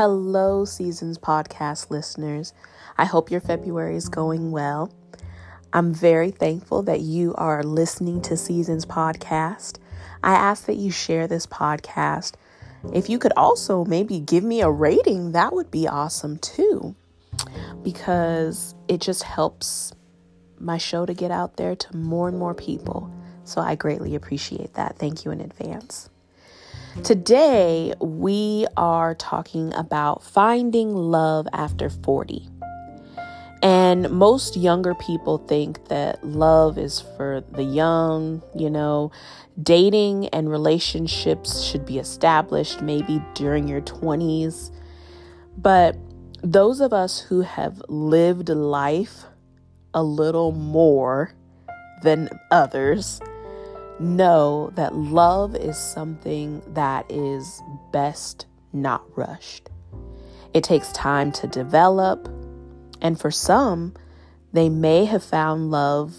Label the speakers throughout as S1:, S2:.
S1: Hello, Seasons Podcast listeners. I hope your February is going well. I'm very thankful that you are listening to Seasons Podcast. I ask that you share this podcast. If you could also maybe give me a rating, that would be awesome too, because it just helps my show to get out there to more and more people. So I greatly appreciate that. Thank you in advance. Today, we are talking about finding love after 40. And most younger people think that love is for the young, you know, dating and relationships should be established maybe during your 20s. But those of us who have lived life a little more than others know that love is something that is best not rushed. It takes time to develop, and for some, they may have found love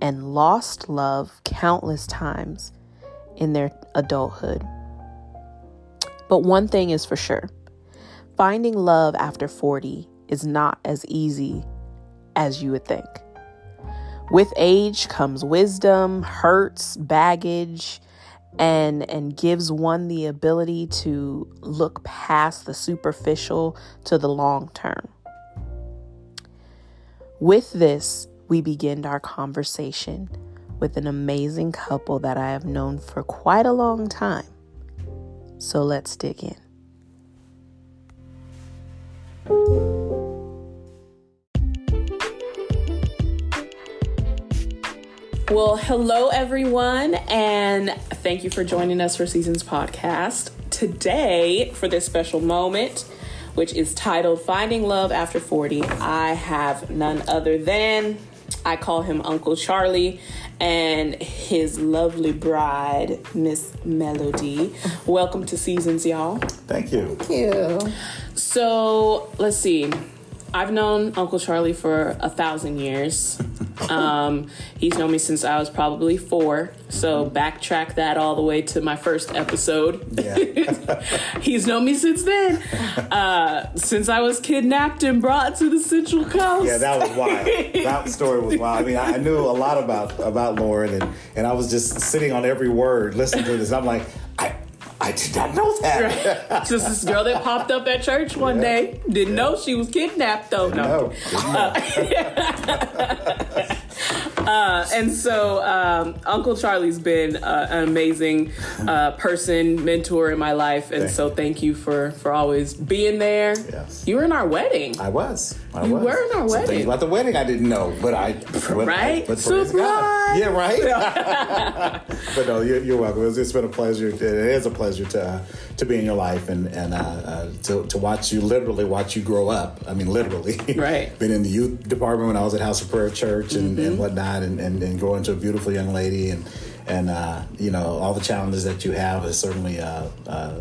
S1: and lost love countless times in their adulthood. But one thing is for sure finding love after 40 is not as easy as you would think. With age comes wisdom, hurts, baggage, and and gives one the ability to look past the superficial to the long term. With this, we begin our conversation with an amazing couple that I have known for quite a long time. So let's dig in. Well, hello everyone, and thank you for joining us for Seasons Podcast. Today, for this special moment, which is titled Finding Love After 40, I have none other than I call him Uncle Charlie and his lovely bride, Miss Melody. Welcome to Seasons, y'all.
S2: Thank you.
S3: Thank you.
S1: So, let's see. I've known Uncle Charlie for a thousand years. Um, he's known me since I was probably four. So backtrack that all the way to my first episode.
S2: Yeah.
S1: he's known me since then. Uh, since I was kidnapped and brought to the Central Coast.
S2: Yeah, that was wild. that story was wild. I mean, I knew a lot about about Lauren, and and I was just sitting on every word, listening to this. I'm like, I. Did not know that.
S1: Right. Just this girl that popped up at church one
S2: Yeah.
S1: day. Didn't know she was kidnapped though. No.
S2: No, know.
S1: Uh, and so um, Uncle Charlie's been uh, an amazing uh, person, mentor in my life, and
S2: Thank
S1: so thank you for for always being there.
S2: Yes.
S1: You were in our wedding.
S2: I was. I
S1: You
S2: was.
S1: were in our
S2: Some
S1: wedding.
S2: about the wedding I didn't know, but I. But,
S1: Right?
S2: But
S1: Surprise!
S2: Yeah, right. but no, you're, you're welcome. It's, it's been a pleasure. It is a pleasure to uh, to be in your life and and uh, uh, to to watch you literally watch you grow up. I mean, literally.
S1: Right.
S2: been in the youth department when I was at House of Prayer Church and,
S1: Mm-hmm.
S2: and whatnot, and, and and grow into a beautiful young lady and. And uh, you know all the challenges that you have has certainly uh, uh,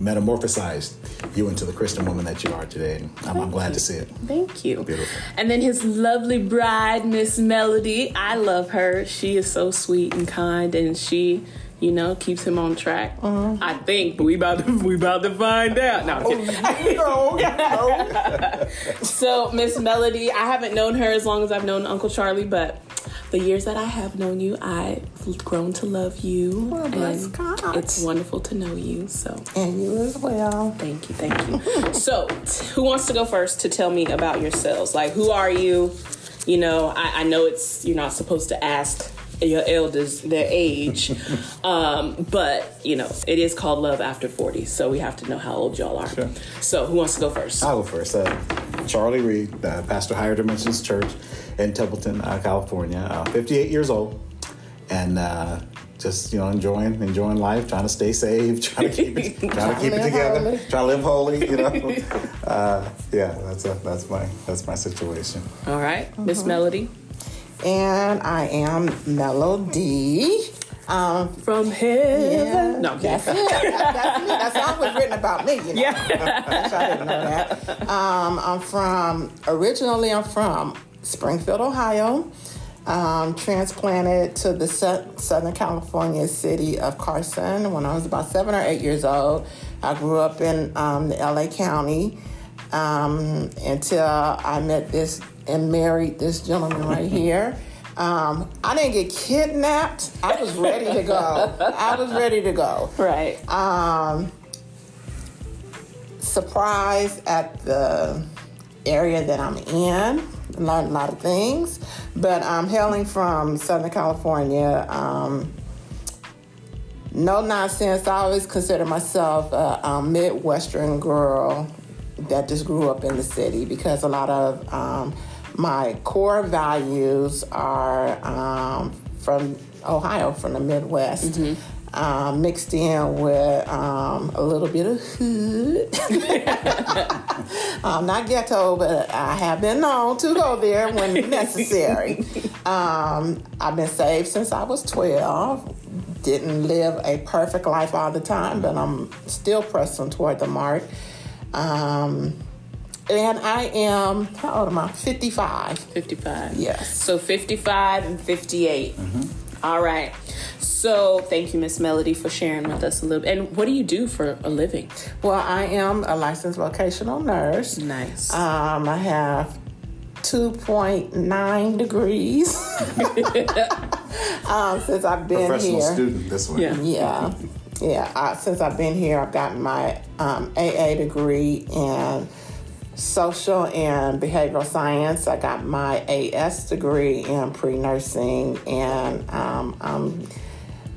S2: metamorphosized you into the Christian woman that you are today. And I'm, I'm glad to see it.
S1: Thank you.
S2: Beautiful.
S1: And then his lovely bride, Miss Melody. I love her. She is so sweet and kind, and she, you know, keeps him on track.
S2: Uh-huh.
S1: I think, but we about to we about to find out. No, I'm kidding.
S2: no, no.
S1: So, Miss Melody, I haven't known her as long as I've known Uncle Charlie, but the years that I have known you, I've grown to love you.
S3: Well, bless God.
S1: It's wonderful to know you. So,
S3: And you as well.
S1: thank you, thank you. so, t- who wants to go first to tell me about yourselves? Like, who are you? You know, I, I know it's you're not supposed to ask your elders their age, um, but you know, it is called Love After 40, so we have to know how old y'all are.
S2: Sure.
S1: So, who wants to go first?
S2: I'll go first. Uh, Charlie Reed, uh, pastor Higher Dimensions Church in Templeton, uh, California. Uh, 58 years old, and uh, just you know enjoying enjoying life, trying to stay safe, trying to keep it, trying to keep it together,
S3: holy.
S2: trying to live holy. You know, uh, yeah, that's a, that's my that's my situation.
S1: All right, Miss Melody.
S3: And I am Melody. Um,
S1: From heaven.
S3: yeah,
S1: No, I'm
S3: that's
S1: kidding.
S3: it. That- that's me. That song was written about me. You know?
S1: Yeah.
S3: I didn't know that. Um, I'm from originally. I'm from Springfield, Ohio. um, transplanted to the Sou- Southern California city of Carson when I was about seven or eight years old. I grew up in um, the LA County um, until I met this and married this gentleman right here. Um, I didn't get kidnapped. I was ready to go. I was ready to go.
S1: Right.
S3: Um, surprised at the area that I'm in. Learned a lot of things, but I'm hailing from Southern California. Um, no nonsense. I always consider myself a, a Midwestern girl that just grew up in the city because a lot of um, my core values are um, from Ohio, from the Midwest. Um, mixed in with um, a little bit of hood. um, not ghetto, but I have been known to go there when necessary. Um, I've been saved since I was 12. Didn't live a perfect life all the time, but I'm still pressing toward the mark. Um, and I am, how old am I? 55.
S1: 55.
S3: Yes.
S1: So 55 and 58. All right. So thank you, Miss Melody, for sharing with us a little. And what do you do for a living?
S3: Well, I am a licensed vocational nurse.
S1: Nice.
S3: Um, I have 2.9 degrees um, since I've been here.
S2: Professional
S3: here.
S2: student this one.
S1: Yeah.
S3: Yeah, yeah. Uh, since I've been here, I've gotten my um, AA degree in social and behavioral science. I got my AS degree in pre nursing, and um, um,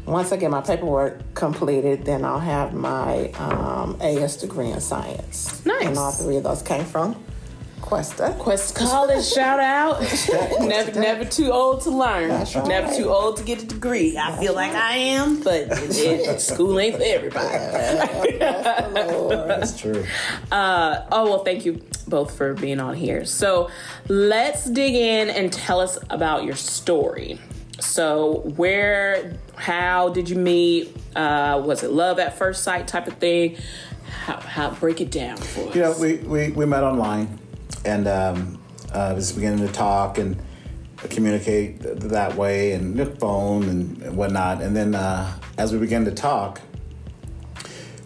S3: once I get my paperwork completed, then I'll have my um, AS degree in science.
S1: Nice.
S3: And all three of those came from Cuesta.
S1: Quest College, shout out. never, never too old to learn.
S3: That's right.
S1: Never too old to get a degree. I feel like I am, but it, it- school ain't for everybody.
S2: That's true.
S1: Uh, oh well, thank you both for being on here. So let's dig in and tell us about your story. So where, how did you meet? Uh, was it love at first sight type of thing? How, how break it down for us?
S2: You know, we, we, we met online and um, uh, was beginning to talk and communicate th- that way and phone and whatnot. And then uh, as we began to talk,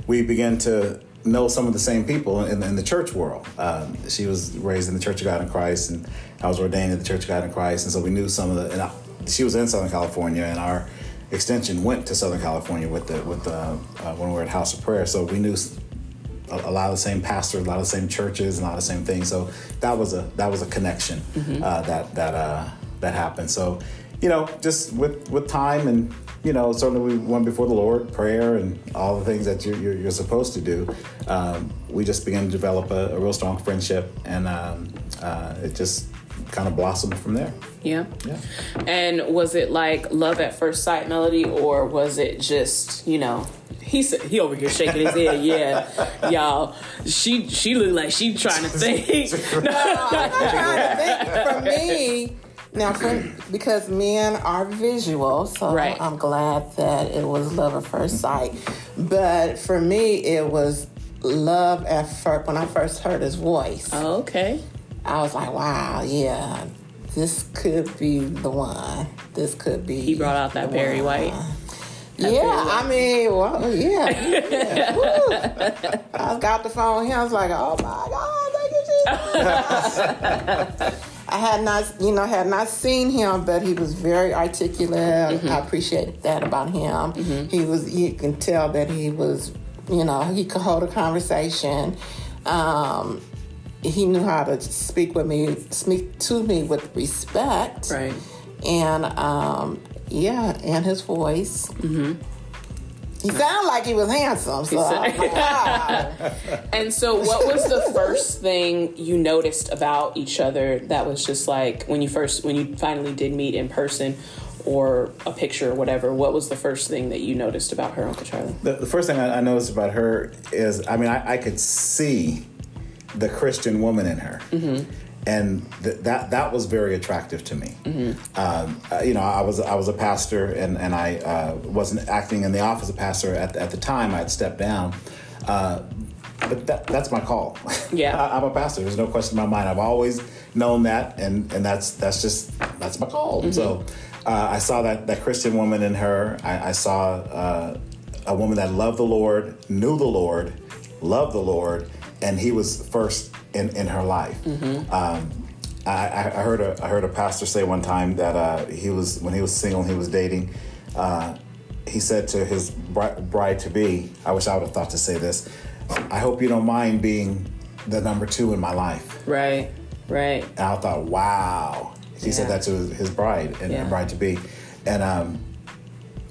S2: we began to know some of the same people in, in the church world. Um, she was raised in the Church of God in Christ, and I was ordained in the Church of God in Christ, and so we knew some of the. And I, she was in Southern California, and our extension went to Southern California with the with the, uh, when we were at House of Prayer. So we knew a, a lot of the same pastors, a lot of the same churches, a lot of the same things. So that was a that was a connection uh, that that uh, that happened. So you know, just with with time and you know, certainly we went before the Lord, prayer, and all the things that you're, you're, you're supposed to do. Um, we just began to develop a, a real strong friendship, and um, uh, it just kind of blossomed from there.
S1: Yeah.
S2: Yeah.
S1: And was it like love at first sight melody, or was it just you know? He said he over here shaking his head. Yeah, y'all. She she looked like she trying to think.
S3: I'm trying to think. For me, now for, because men are visual, so
S1: Right.
S3: I'm glad that it was love at first sight. But for me, it was love at first. When I first heard his voice,
S1: Oh, okay.
S3: I was like, "Wow, yeah, this could be the one. This could be."
S1: He brought out that Barry
S3: one."
S1: White.
S3: Yeah, I mean, well, yeah. yeah. I got the phone. He was like, "Oh my God, thank you, Jesus." I had not, you know, had not seen him, but he was very articulate. I appreciate that about him. He was, you can tell that he was, you know, he could hold a conversation. Um, he knew how to speak with me, speak to me with respect
S1: Right.
S3: and um, yeah, and his voice. Mm-hmm. He sounded like he was handsome. So I wow.
S1: And so, what was the first thing you noticed about each other that was just like when you first, when you finally did meet in person or a picture or whatever? What was the first thing that you noticed about her, Uncle Charlie?
S2: The, the first thing I, I noticed about her is, I mean, I, I could see the Christian woman in her, and th- that that was very attractive to me. Um, uh, you know, I was I was a pastor, and and I uh, wasn't acting in the office of pastor at at the time. I had stepped down. Uh, but that, that's my call.
S1: Yeah.
S2: I, am a pastor. There's no question in my mind. I've always known that, and and that's that's just that's my call.
S1: Mm-hmm.
S2: So uh, I saw that that Christian woman in her. I, I saw uh, a woman that loved the Lord, knew the Lord, loved the Lord, and He was first in in her life.
S1: Mm-hmm.
S2: Um, I, I heard a I heard a pastor say one time that uh, he was when he was single and he was dating. Uh, he said to his bride to be, I wish I would have thought to say this. I hope you don't mind being the number two in my life.
S1: Right, right.
S2: And I thought, wow. He
S1: Yeah.
S2: said that to his, his bride and,
S1: Yeah.
S2: bride to be, and um,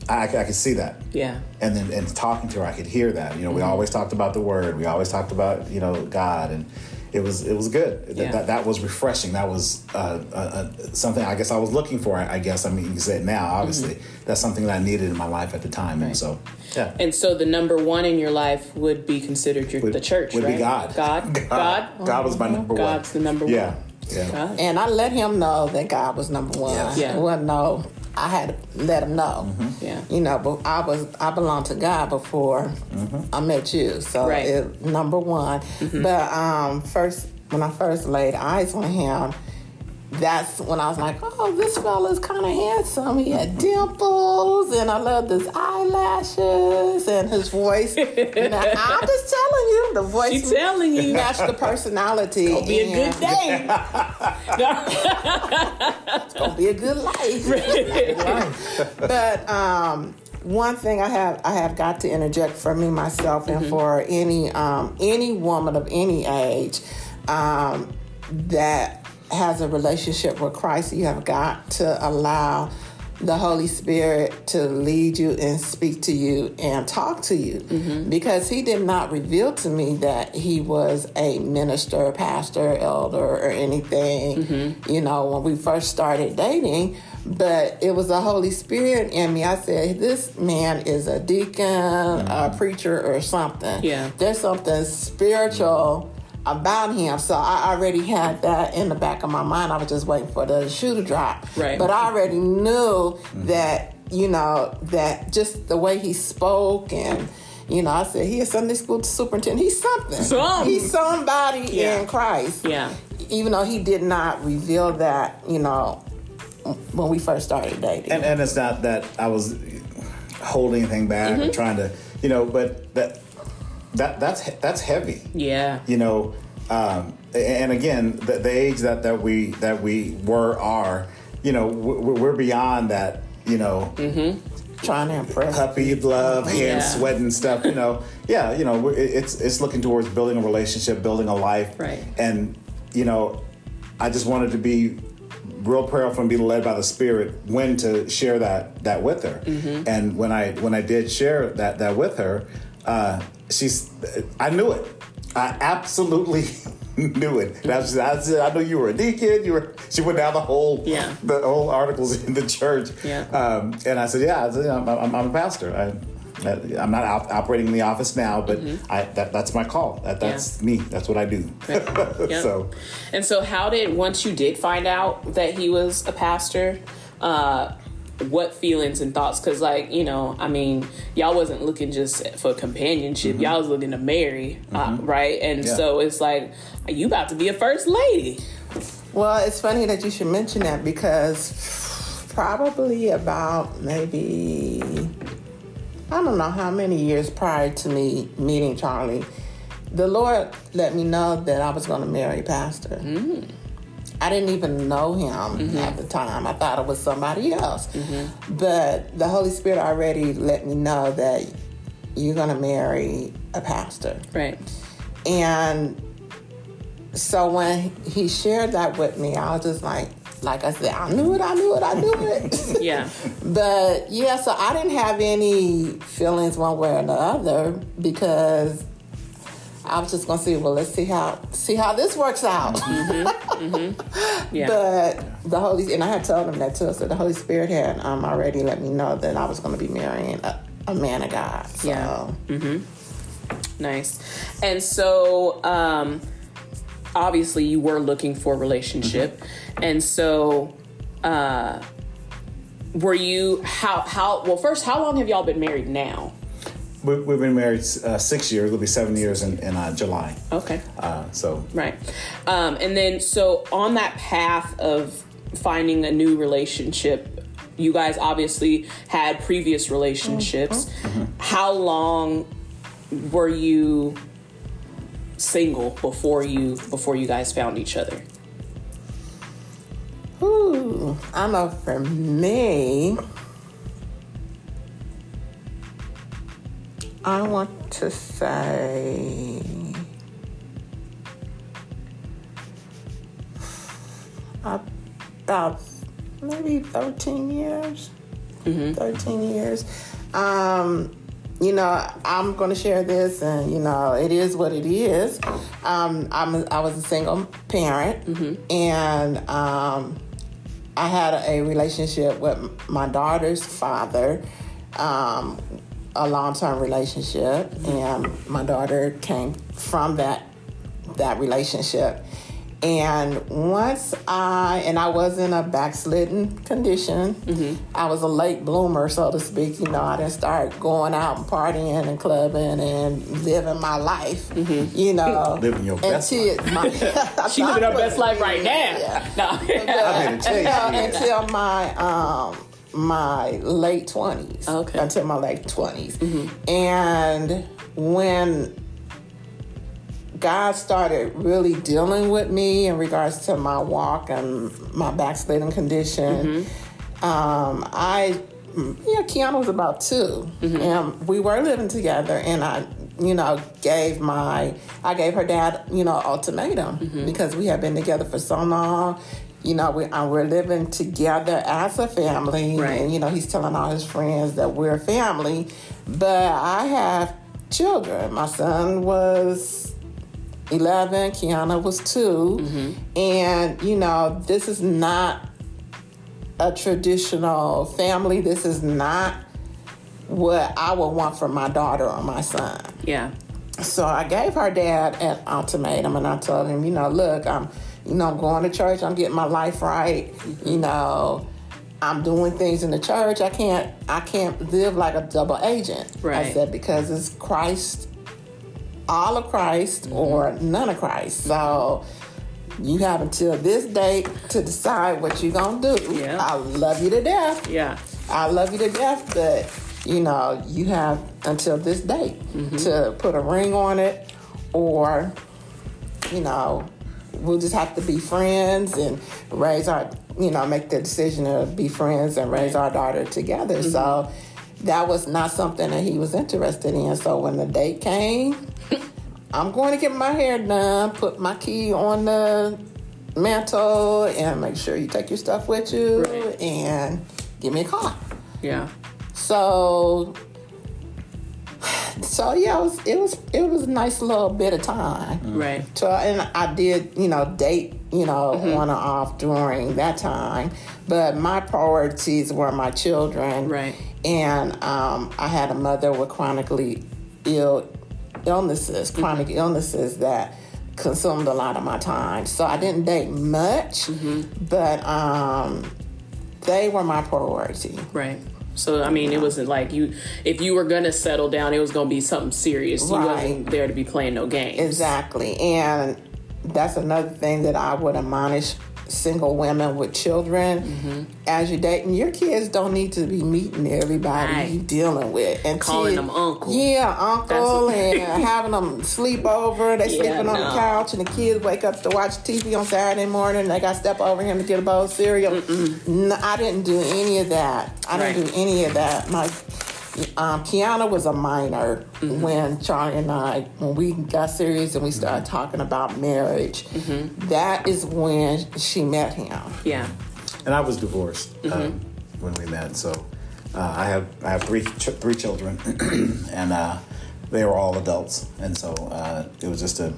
S2: I, I could see that.
S1: Yeah.
S2: And then and talking to her, I could hear that. You know, we
S1: Mm-hmm.
S2: always talked about the word. We always talked about you know God, and it was it was good. That-
S1: Yeah.
S2: That, that was refreshing. That was uh, uh, uh, something I guess I was looking for. I guess I mean you can say it now. Obviously, that's something that I needed in my life at the time,
S1: Mm-hmm. Right.
S2: and so yeah.
S1: And so the number one in your life would be considered your,
S2: Would-
S1: the church,
S2: would
S1: right?
S2: be God.
S1: God. God.
S2: God was my number one.
S1: God's the number
S2: Yeah.
S1: one.
S2: Yeah.
S1: God.
S3: And I let him know that God was number one.
S2: Yes.
S1: Yeah.
S3: Well, no, I had to let him know. Mm-hmm.
S1: Yeah.
S3: You know, but I was I belonged to God before mm-hmm. I met you, so
S1: Right.
S3: it, number one. Mm-hmm. But um, first, when I first laid eyes on him, that's when I was like, oh, this fella's kind of handsome. He had dimples, and I loved his eyelashes and his voice. Know, I'm just telling you, the voice
S1: She's telling you.
S3: matched the personality.
S1: It'll be a good
S3: and
S1: day.
S3: It's gonna be a good life. but um, one thing I have I have got to interject for me myself and for any um, any woman of any age um, that has a relationship with Christ, you have got to allow the Holy Spirit to lead you and speak to you and talk to you mm-hmm. because he did not reveal to me that he was a minister, pastor, elder, or anything, mm-hmm. you know, when we first started dating. But it was the Holy Spirit in me. I said, This man is a deacon, a mm-hmm. preacher, or something.
S1: Yeah.
S3: There's something spiritual about him. So I already had that in the back of my mind. I was just waiting for the shoe to drop.
S1: Right.
S3: But I already knew that, you know, that just the way he spoke and you know, I said he is Sunday school superintendent. He's something.
S1: Some.
S3: He's somebody
S1: Yeah.
S3: in Christ.
S1: Yeah.
S3: Even though he did not reveal that, you know, when we first started dating.
S2: And and it's not that I was holding anything back
S1: Mm-hmm.
S2: or trying to, you know, but that that that's that's heavy.
S1: Yeah.
S2: you know um, and again the, the age that, that we that we were are you know we're, we're beyond that you know
S3: trying to impress.
S2: puppy love hand
S1: Yeah.
S2: sweat and stuff you know yeah you know it's it's looking towards building a relationship building a life
S1: Right.
S2: and you know i just wanted to be real prayerful and be led by the spirit when to share that that with her
S1: Mm-hmm.
S2: and when i when i did share that that with her uh she's i knew it i absolutely knew it and I, was, I said i knew you were a deacon you were she went down the whole
S1: Yeah.
S2: the whole articles in the church
S1: Yeah.
S2: um, and I said, yeah, I said, I'm, I'm, I'm a pastor. I, I'm not op- operating in the office now, but I, that, that's my call. That, that's me. That's what I do.
S1: Yep.
S2: so
S1: And so, how did once you did find out that he was a pastor? Uh, what feelings and thoughts? Because, like you know, I mean, y'all wasn't looking just for companionship. Mm-hmm. Y'all was looking to marry, uh, mm-hmm. right? And
S2: Yeah.
S1: so it's like you about to be a first lady.
S3: Well, it's funny that you should mention that because probably about maybe I don't know how many years prior to me meeting Charlie, the Lord let me know that I was going to marry a pastor. Mm. I didn't even know him mm-hmm. at the time. I thought it was somebody else. Mm-hmm. But the Holy Spirit already let me know that you're going to marry a pastor.
S1: Right.
S3: And so when he shared that with me, I was just like, like I said, I knew it, I knew it, I knew it.
S1: Yeah.
S3: but yeah, so I didn't have any feelings one way or the other because I was just gonna see, well, let's see how see how this works out.
S1: Yeah.
S3: But the Holy and I had told him that too. So the Holy Spirit had um, already let me know that I was gonna be marrying a, a man of God. So
S1: Yeah. Nice. And so, um, obviously, you were looking for a relationship, and so, uh, were you how how well? First, how long have y'all been married now?
S2: We, we've been married uh, six years. It'll be seven years in, in uh, July.
S1: Okay.
S2: Uh, so
S1: Right. Um, and then, so on that path of finding a new relationship, you guys obviously had previous relationships. How long were you single before you before you guys found each other?
S3: Ooh, I know for me, I want to say about maybe 13 years. 13 years. Um, you know, I'm going to share this, and you know, it is what it is. Um, I'm a, I was a single parent, and um, I had a relationship with my daughter's father, um, a long-term relationship, and my daughter came from that that relationship. And once I and I was in a backslidden condition. I was a late bloomer, so to speak. You know, I didn't start going out and partying and clubbing and living my life. You know,
S2: Living your best
S3: until my,
S1: She living her best life right now.
S3: Yeah.
S1: No.
S2: I'm here to tell you,
S3: until,
S2: yeah.
S3: until my um my late twenties.
S1: Okay.
S3: Until my late 20s mm-hmm. and when God started really dealing with me in regards to my walk and my backsliding condition. Mm-hmm. Um, I, yeah, Kiana was about 2 mm-hmm. and we were living together, and I, you know, gave my, I gave her dad, you know, ultimatum because we had been together for so long. You know, we uh, we're living together as a family,
S1: Right.
S3: and you know, he's telling all his friends that we're a family. But I have children. My son was 11, Kiana was 2. And, you know, this is not a traditional family. This is not what I would want for my daughter or my son.
S1: Yeah.
S3: So I gave her dad an ultimatum and I told him, you know, look, I'm, you know, I'm going to church, I'm getting my life right, you mm-hmm. know, I'm doing things in the church. I can't I can't live like a double agent.
S1: Right.
S3: I said because it's Christ all of Christ mm-hmm. or none of Christ. So you have until this date to decide what you're gonna do.
S1: Yeah.
S3: I love you to death.
S1: Yeah.
S3: I love you to death, but you know, you have until this date mm-hmm. to put a ring on it, or you know, we'll just have to be friends and raise our, you know, make the decision to be friends and raise our daughter together. So mm-hmm. that was not something that he was interested in. So when the date came, I'm going to get my hair done, put my key on the mantle, and make sure you take your stuff with you
S1: Right.
S3: and give me a call.
S1: Yeah.
S3: So, so yeah, it was it was it was a nice little bit of time.
S1: Right.
S3: So, and I did, you know, date, you know, on and off during that time. But my priorities were my children.
S1: Right.
S3: And um, I had a mother with chronically ill illnesses, chronic illnesses that consumed a lot of my time. So I didn't date much, but um, they were my priority.
S1: Right. So I mean, it wasn't like you. If you were gonna settle down, it was gonna be something serious. You
S3: Right.
S1: wasn't there to be playing no games.
S3: Exactly. And that's another thing that I would admonish single women with children
S1: Mm-hmm.
S3: as you're dating. Your kids don't need to be meeting everybody
S1: Right.
S3: you dealing with and
S1: Calling them uncle.
S3: Yeah, uncle, and having them sleep over. They
S1: Yeah,
S3: sleeping on
S1: no.
S3: the couch, and the kids wake up to watch TV on Saturday morning. They got to step over him to get a bowl of cereal. No, I didn't do any of that. I didn't do any of that. My um, Kiana was a minor
S1: Mm-hmm.
S3: when Charlie and I, when we got serious and we started talking about marriage.
S1: Mm-hmm.
S3: That is when she met him.
S1: Yeah.
S2: and I was divorced um, when we met. So uh, I have I have three ch- three children, and uh, they were all adults. And so uh, it was just a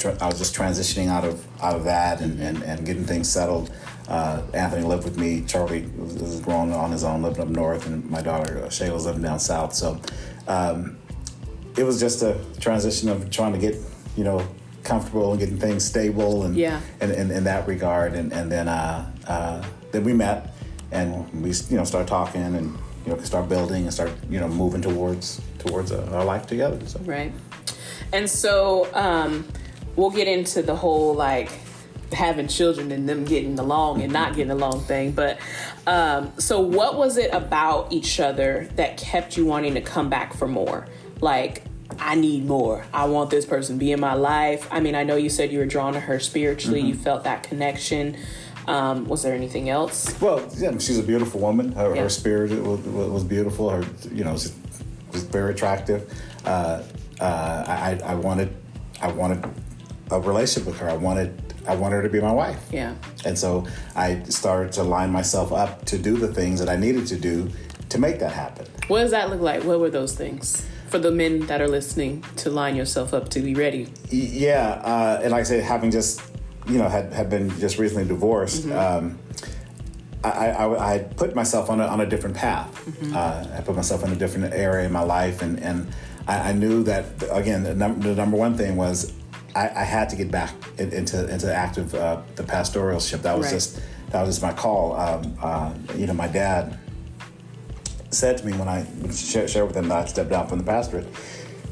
S2: tr- I was just transitioning out of out of that and, and, and getting things settled. Uh, Anthony lived with me. Charlie was, growing on his own, living up north, and my daughter uh, Shayla was living down south. So um, it was just a transition of trying to get you know comfortable and getting things stable and
S1: Yeah.
S2: in that regard and and then uh, uh, then we met and we you know started talking and you know start building and start you know moving towards towards uh, our life together. So.
S1: Right. And so um, we'll get into the whole like having children and them getting along and not getting along thing. But um, so, what was it about each other that kept you wanting to come back for more? Like, I need more. I want this person to be in my life. I mean, I know you said you were drawn to her spiritually, you felt that connection. Um, was there anything else?
S2: Well, yeah, she's a beautiful woman. Her,
S1: Yeah.
S2: her spirit was, was beautiful. Her, you know, was, was very attractive. Uh, uh, I, I wanted, I wanted a relationship with her. I wanted, I wanted her to be my wife.
S1: Yeah.
S2: And so I started to line myself up to do the things that I needed to do to make that happen.
S1: What does that look like? What were those things? For the men that are listening, to line yourself up to be ready.
S2: Yeah, uh, and like I said, having just you know had, had been just recently divorced, um, I, I, I put myself on a, on a different path. Uh, I put myself in a different area in my life, and and I, I knew that again the, num- the number one thing was I, I had to get back in, into into active uh, the pastoralship. That was
S1: Right.
S2: just that was just my call. Um, uh, you know, my dad said to me when I shared, shared with him that I stepped down from the pastorate.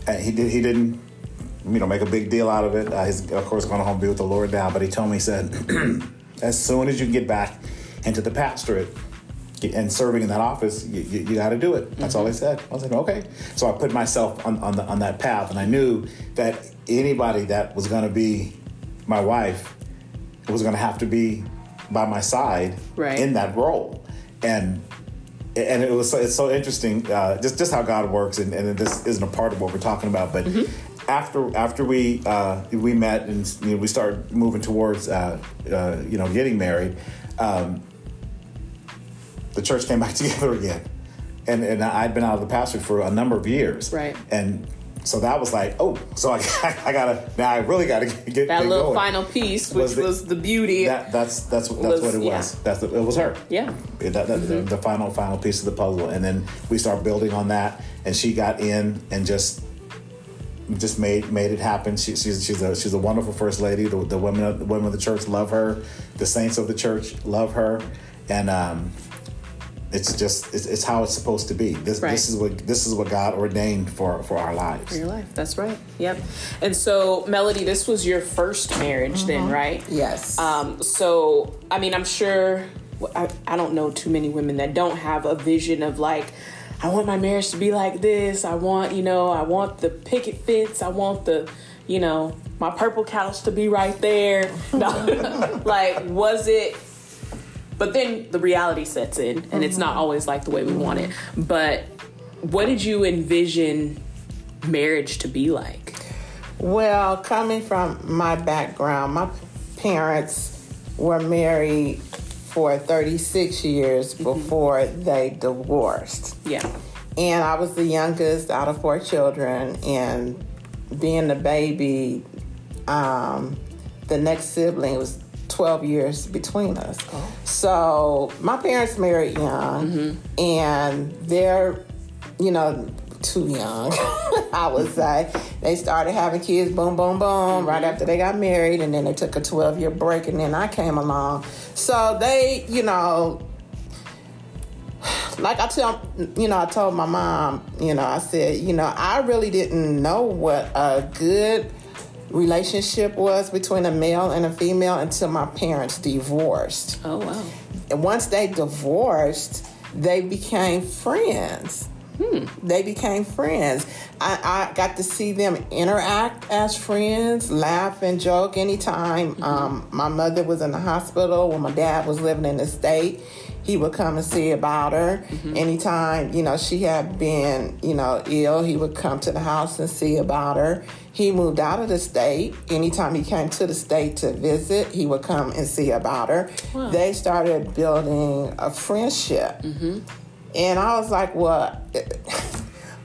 S2: Uh, he did. He didn't, you know, make a big deal out of it. Uh, he's of course going to home be with the Lord now. But he told me, he said, as soon as you can get back into the pastorate and serving in that office, you, you, you got to do it. That's all he said. I was like, okay. So I put myself on on, the, on that path, and I knew that anybody that was going to be my wife was going to have to be by my side
S1: Right.
S2: in that role, and and it was so, it's so interesting uh, just just how God works, and, and this isn't a part of what we're talking about, but. After after we uh, we met and you know, we started moving towards uh, uh, you know getting married, um, the church came back together again, and and I'd been out of the pastorate for a number of years,
S1: Right.
S2: And so that was like, oh, so I, I gotta now I really gotta get get
S1: That little
S2: going.
S1: final piece, which
S2: Was
S1: was
S2: the-
S1: the, beauty.
S2: That that's that's that's
S1: was-
S2: what it
S1: yeah.
S2: was. That's the, it was her.
S1: Yeah.
S2: That, that, the, the final final piece of the puzzle, and then we start building on that, and she got in and just just made made it happen. She, she's she's a she's a wonderful first lady. The, the women of, the women of the church love her. The saints of the church love her, and um, it's just it's, it's how it's supposed to be. This
S1: Right.
S2: this is what this is what God ordained for for our lives.
S1: for your life. That's right. Yep. And so, Melody, this was your first marriage, then, right?
S3: Yes.
S1: Um, so, I mean, I'm sure, I, I don't know too many women that don't have a vision of like, I want my marriage to be like this. I want, you know, I want the picket fence. I want the, you know, my purple couch to be right there. No. like, was it, but then the reality sets in and it's not always like the way we want it. But what did you envision marriage to be like?
S3: Well, coming from my background, my parents were married for 36 years before they divorced.
S1: Yeah.
S3: And I was the youngest out of four children, and being the baby, um, the next sibling was 12 years between us. Oh. So my parents married young, mm-hmm. and they're, you know, too young, I would mm-hmm. say. They started having kids, boom, boom, boom, right mm-hmm. after they got married, and then they took a 12 year break, and then I came along. So they, you know, like I tell, you know, I told my mom, you know, I said, you know, I really didn't know what a good relationship was between a male and a female until my parents divorced.
S1: Oh, wow.
S3: And once they divorced, they became friends. Hmm. They became friends. I, I got to see them interact as friends, laugh and joke anytime. Mm-hmm. Um, my mother was in the hospital when my dad was living in the state. He would come and see about her. Mm-hmm. Anytime, you know, she had been, you know, ill, he would come to the house and see about her. He moved out of the state. Anytime he came to the state to visit, he would come and see about her. They started building a friendship. Mm-hmm. And I was like, well,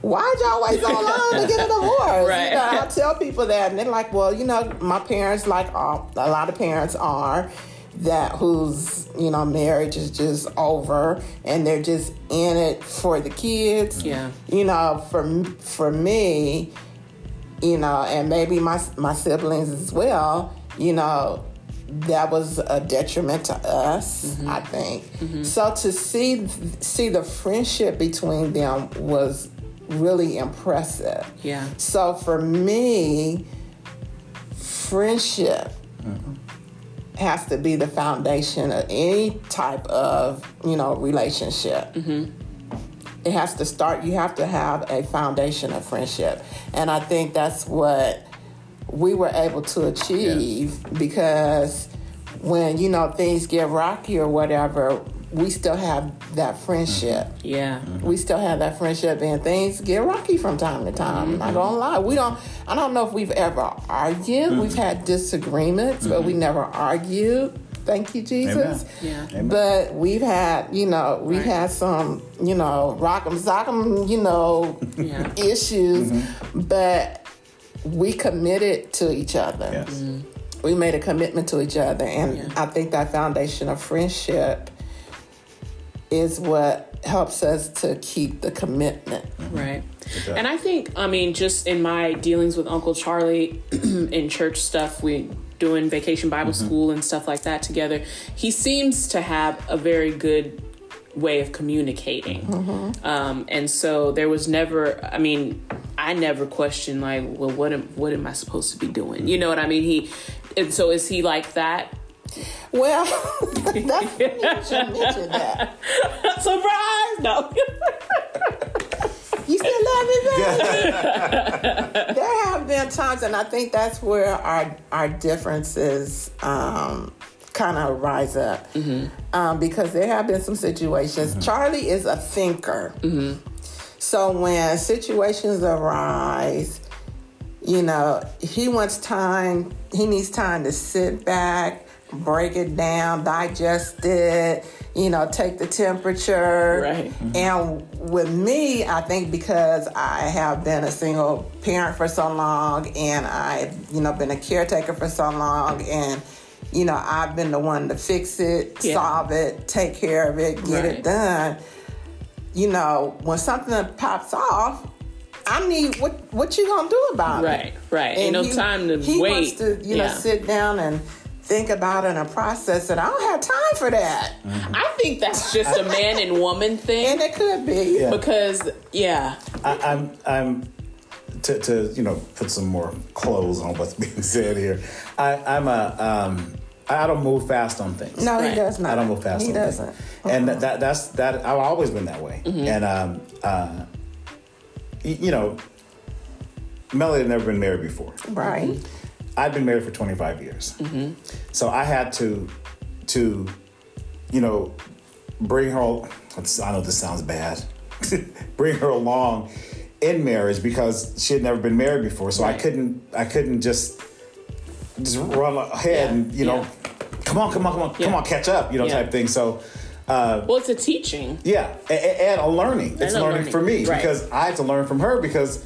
S3: why'd y'all wait so long to get a divorce?
S1: Right.
S3: You know, I tell people that, and they're like, well, you know, my parents, like all, a lot of parents are, that whose, you know, marriage is just over and they're just in it for the kids.
S1: Yeah.
S3: You know, for, for me, you know, and maybe my, my siblings as well, you know, that was a detriment to us.
S1: Mm-hmm.
S3: I think mm-hmm. so. To see see the friendship between them was really impressive.
S1: Yeah.
S3: So for me, friendship mm-hmm. has to be the foundation of any type of you know relationship. Mm-hmm. It has to start. You have to have a foundation of friendship, and I think that's what we were able to achieve because when you know things get rocky or whatever, we still have that friendship mm-hmm.
S1: Yeah. Mm-hmm.
S3: we still have that friendship and things get rocky from time to time. I'm not mm-hmm. gonna lie. We don't I don't know if we've ever argued. We've had disagreements, but we never argued. Thank you, Jesus.
S1: Yeah.
S2: Amen.
S3: But we've had, you know, we've
S1: Right.
S3: had some, you know, rock'em sock'em, you know,
S1: Yeah.
S3: issues, but we committed to each other
S2: Yes. Mm-hmm.
S3: we made a commitment to each other and
S1: Yeah.
S3: i think that foundation of friendship is what helps us to keep the commitment
S1: Right. And I think, I mean, just in my dealings with Uncle Charlie in church stuff, we doing vacation Bible school and stuff like that together, he seems to have a very good way of communicating. Um, and so there was never, I mean, I never questioned like, well, what am, what am I supposed to be doing? You know what I mean? He, and so is he like that?
S3: well that's you should mention that
S1: Surprise! No.
S3: you still love me baby. There have been times and i think that's where our our differences um kind of rise up. Um, because there have been some situations. Charlie is a thinker. So when situations arise, you know, he wants time, he needs time to sit back, break it down, digest it, you know, take the temperature.
S1: Right. Mm-hmm.
S3: And with me, I think because I have been a single parent for so long and I've, you know, been a caretaker for so long and you know, I've been the one to fix it,
S1: Yeah.
S3: solve it, take care of it, get
S1: Right.
S3: it done you know, when something pops off, I need what what you gonna do about it?
S1: Right, right. Ain't no
S3: he-
S1: time to
S3: he
S1: wait.
S3: wants to, you know,
S1: Yeah.
S3: sit down and think about it and process it. I don't have time for that,
S1: I think that's just a man and woman thing.
S3: and it could be.
S2: Yeah.
S1: Because yeah,
S2: I, I'm I'm to, to you know put some more clothes on what's being said here. I, I'm a um, I don't move fast on things.
S3: No,
S1: Right.
S3: he does not.
S2: I don't move fast.
S3: He
S2: on
S3: doesn't.
S2: things. And that, that that's that. I've always been that way. And um, uh, y- you know, Melody had never been married before.
S3: Right.
S2: I've been married for 25 years. Mm-hmm. So I had to, to, you know, bring her, I know this sounds bad, bring her along in marriage because she had never been married before. So I couldn't, I couldn't just, just run ahead
S1: Yeah,
S2: and, you know,
S1: yeah.
S2: come on, come on, come on, come on, catch up, you know,
S1: Yeah.
S2: type thing. So, uh,
S1: well, it's a teaching.
S2: yeah, a- a- and a learning. It's
S1: a
S2: learning,
S1: learning,
S2: for me
S1: right.
S2: because I had to learn from her because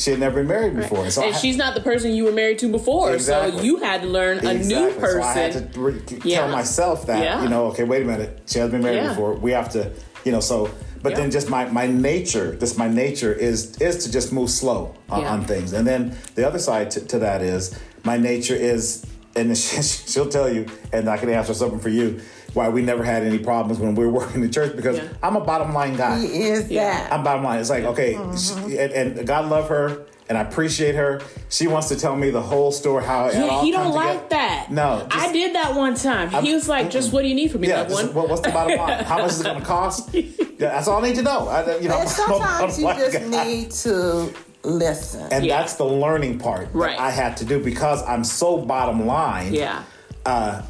S2: she had never been married before. So
S1: and
S2: had-
S1: she's not the person you were married to before, so
S2: Exactly.
S1: you had to learn a new
S2: Exactly. So I had to re- tell myself that,
S1: Yeah.
S2: you know, okay, wait a minute. She hasn't been married
S1: Yeah.
S2: before. We have to, you know, so, but
S1: Yeah.
S2: then just my, my nature, just my nature is, is to just move slow on,
S1: Yeah.
S2: on things. And then the other side to, to that is my nature is, and she, she'll tell you, and I can answer something for you, why we never had any problems when we were working in church because
S1: Yeah.
S2: I'm a bottom line guy.
S3: He is
S1: Yeah.
S3: that.
S2: I'm bottom line. It's like, okay,
S1: Mm-hmm.
S2: she, and, and God love her, and I appreciate her. She wants to tell me the whole story, how it
S1: Yeah,
S2: all
S1: he don't
S2: together.
S1: like that.
S2: No,
S1: I did that one time. he was like, "Just what do you need from me?"
S2: Yeah,
S1: like
S2: just,
S1: one.
S2: what, what's the bottom line? How much is it going to cost? Yeah, that's all I need to know. I, you know,
S3: And sometimes you just
S2: guy.
S3: need to listen.
S2: and
S1: Yeah.
S2: that's the learning part
S1: Right.
S2: that I had to do because I'm so bottom line.
S1: yeah,
S2: uh, it-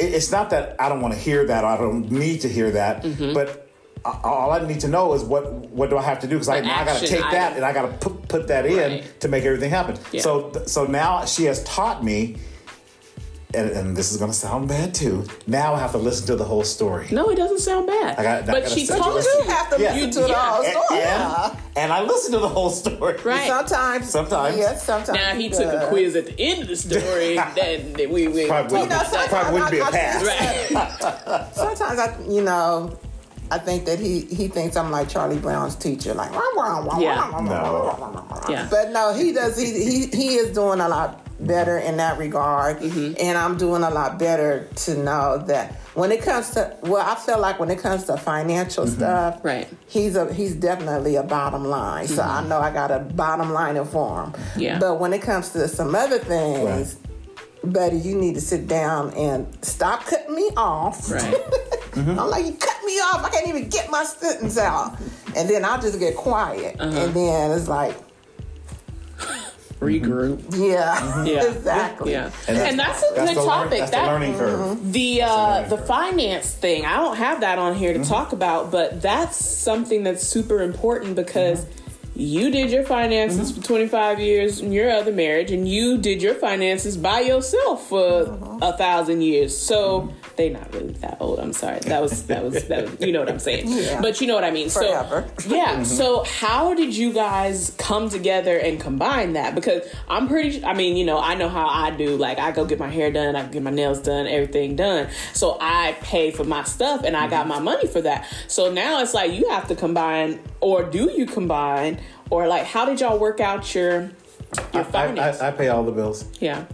S2: it's not that I don't want to hear that or I don't need to hear that,
S1: Mm-hmm.
S2: but all I need to know is what what do I have to do because I, I got to take that
S1: item.
S2: and I got to put, put that in
S1: Right.
S2: to make everything happen.
S1: Yeah.
S2: So so now she has taught me. And, and this is going to sound bad too. Now I have to listen to the whole story.
S1: no, it doesn't sound bad.
S2: I got-
S1: but
S2: gotta
S1: she told
S3: you
S1: you.
S3: have to
S2: Yeah.
S3: listen to the
S1: Yeah.
S3: whole
S2: And,
S3: story.
S2: and, and I listened to the whole story.
S1: Right.
S3: Sometimes.
S2: Sometimes.
S3: Yes, sometimes.
S1: Now he
S3: he
S1: took a quiz at the end of the story. then then we we
S2: Probably
S3: You know,
S2: wouldn't,
S3: sometimes
S2: probably wouldn't be a
S3: I- I
S2: pass.
S1: right.
S3: Sometimes I, you know, I think that he he thinks I'm like Charlie Brown's teacher, like wah, wah, wah,
S1: Yeah.
S3: wah, wah, wah,
S2: No.
S3: wah, wah, wah, wah.
S1: Yeah.
S3: But no, he does. He he he is doing a lot better in that regard, mm-hmm. and I'm doing a lot better to know that when it comes to well, I feel like when it comes to financial mm-hmm. stuff,
S1: Right.
S3: He's a he's definitely a bottom line, so I mm-hmm. know I got a bottom line for him.
S1: Yeah.
S3: But when it comes to some other things. Buddy, you need to sit down and stop cutting me off.
S1: Right.
S3: I'm like, you cut me off. I can't even get my sentence out. And then I'll just get quiet.
S1: Uh-huh.
S3: And then it's like,
S1: Regroup.
S3: yeah,
S1: Yeah.
S3: exactly.
S1: Yeah.
S2: And
S1: And
S2: that's-
S1: that's, a
S2: that's
S1: good
S2: the learn-
S1: topic.
S2: that's
S1: that
S2: the learning curve.
S1: the uh, the finance thing. I don't have that on here to
S2: Mm-hmm.
S1: talk about, but that's something that's super important because you did your finances
S2: Mm-hmm.
S1: for 25 years in your other marriage, and you did your finances by yourself for
S2: Uh-huh.
S1: a thousand years. So
S2: Mm-hmm.
S1: they not really that old. I'm sorry. That was that was that. Was, you know what I'm saying?
S3: Yeah.
S1: But you know what I mean.
S3: Forever.
S1: So yeah. So how did you guys come together and combine that? Because I'm pretty. I mean, you know, I know how I do. Like, I go get my hair done, I get my nails done, everything done. So I pay for my stuff, and I got my money for that. So now it's like you have to combine, or do you combine, or like how did y'all work out your your
S2: I. I, I pay all the bills.
S1: yeah.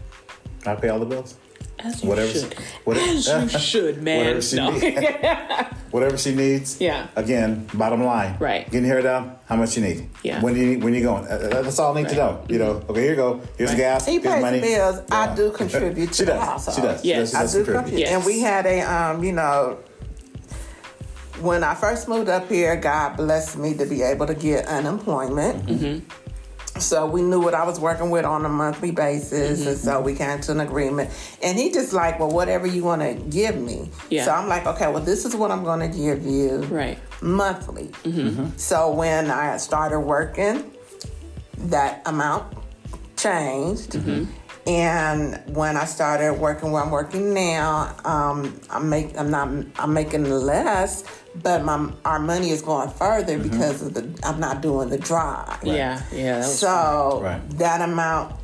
S2: I pay all the bills.
S1: As you
S2: Whatever.
S1: should.
S2: whatever-
S1: As you should, man.
S2: Whatever she
S1: No.
S2: needs. Whatever she needs.
S1: Yeah.
S2: Again, bottom line.
S1: Right.
S2: Getting hair done. How much you need?
S1: Yeah.
S2: When you when you going? Uh, uh, That's all I need to know. You know. Okay, here you go. Here's the gas.
S3: He
S2: here's
S3: pays
S2: money.
S3: the bills. I do contribute to
S2: she
S3: the
S2: does.
S3: household.
S2: She does.
S1: Yes.
S2: She does, she
S3: I do
S2: contribute.
S3: contribute.
S1: Yes.
S3: And we had a, um, you know, when I first moved up here, God blessed me to be able to get unemployment.
S1: Mm-hmm.
S3: So we knew what I was working with on a monthly basis, and
S1: Mm-hmm.
S3: so we came to an agreement. And he just like, well, whatever you want to give me.
S1: Yeah.
S3: So I'm like, okay, well, this is what I'm going to give you
S1: Right.
S3: monthly.
S1: Mm-hmm.
S3: So when I started working, that amount changed.
S1: Mm-hmm.
S3: And when I started working where I'm working now, um, I'm make I'm not I'm making less, but my our money is going further mm-hmm. because of the I'm not doing the drive.
S1: Yeah. Yeah. That was
S3: So
S2: Right.
S3: that amount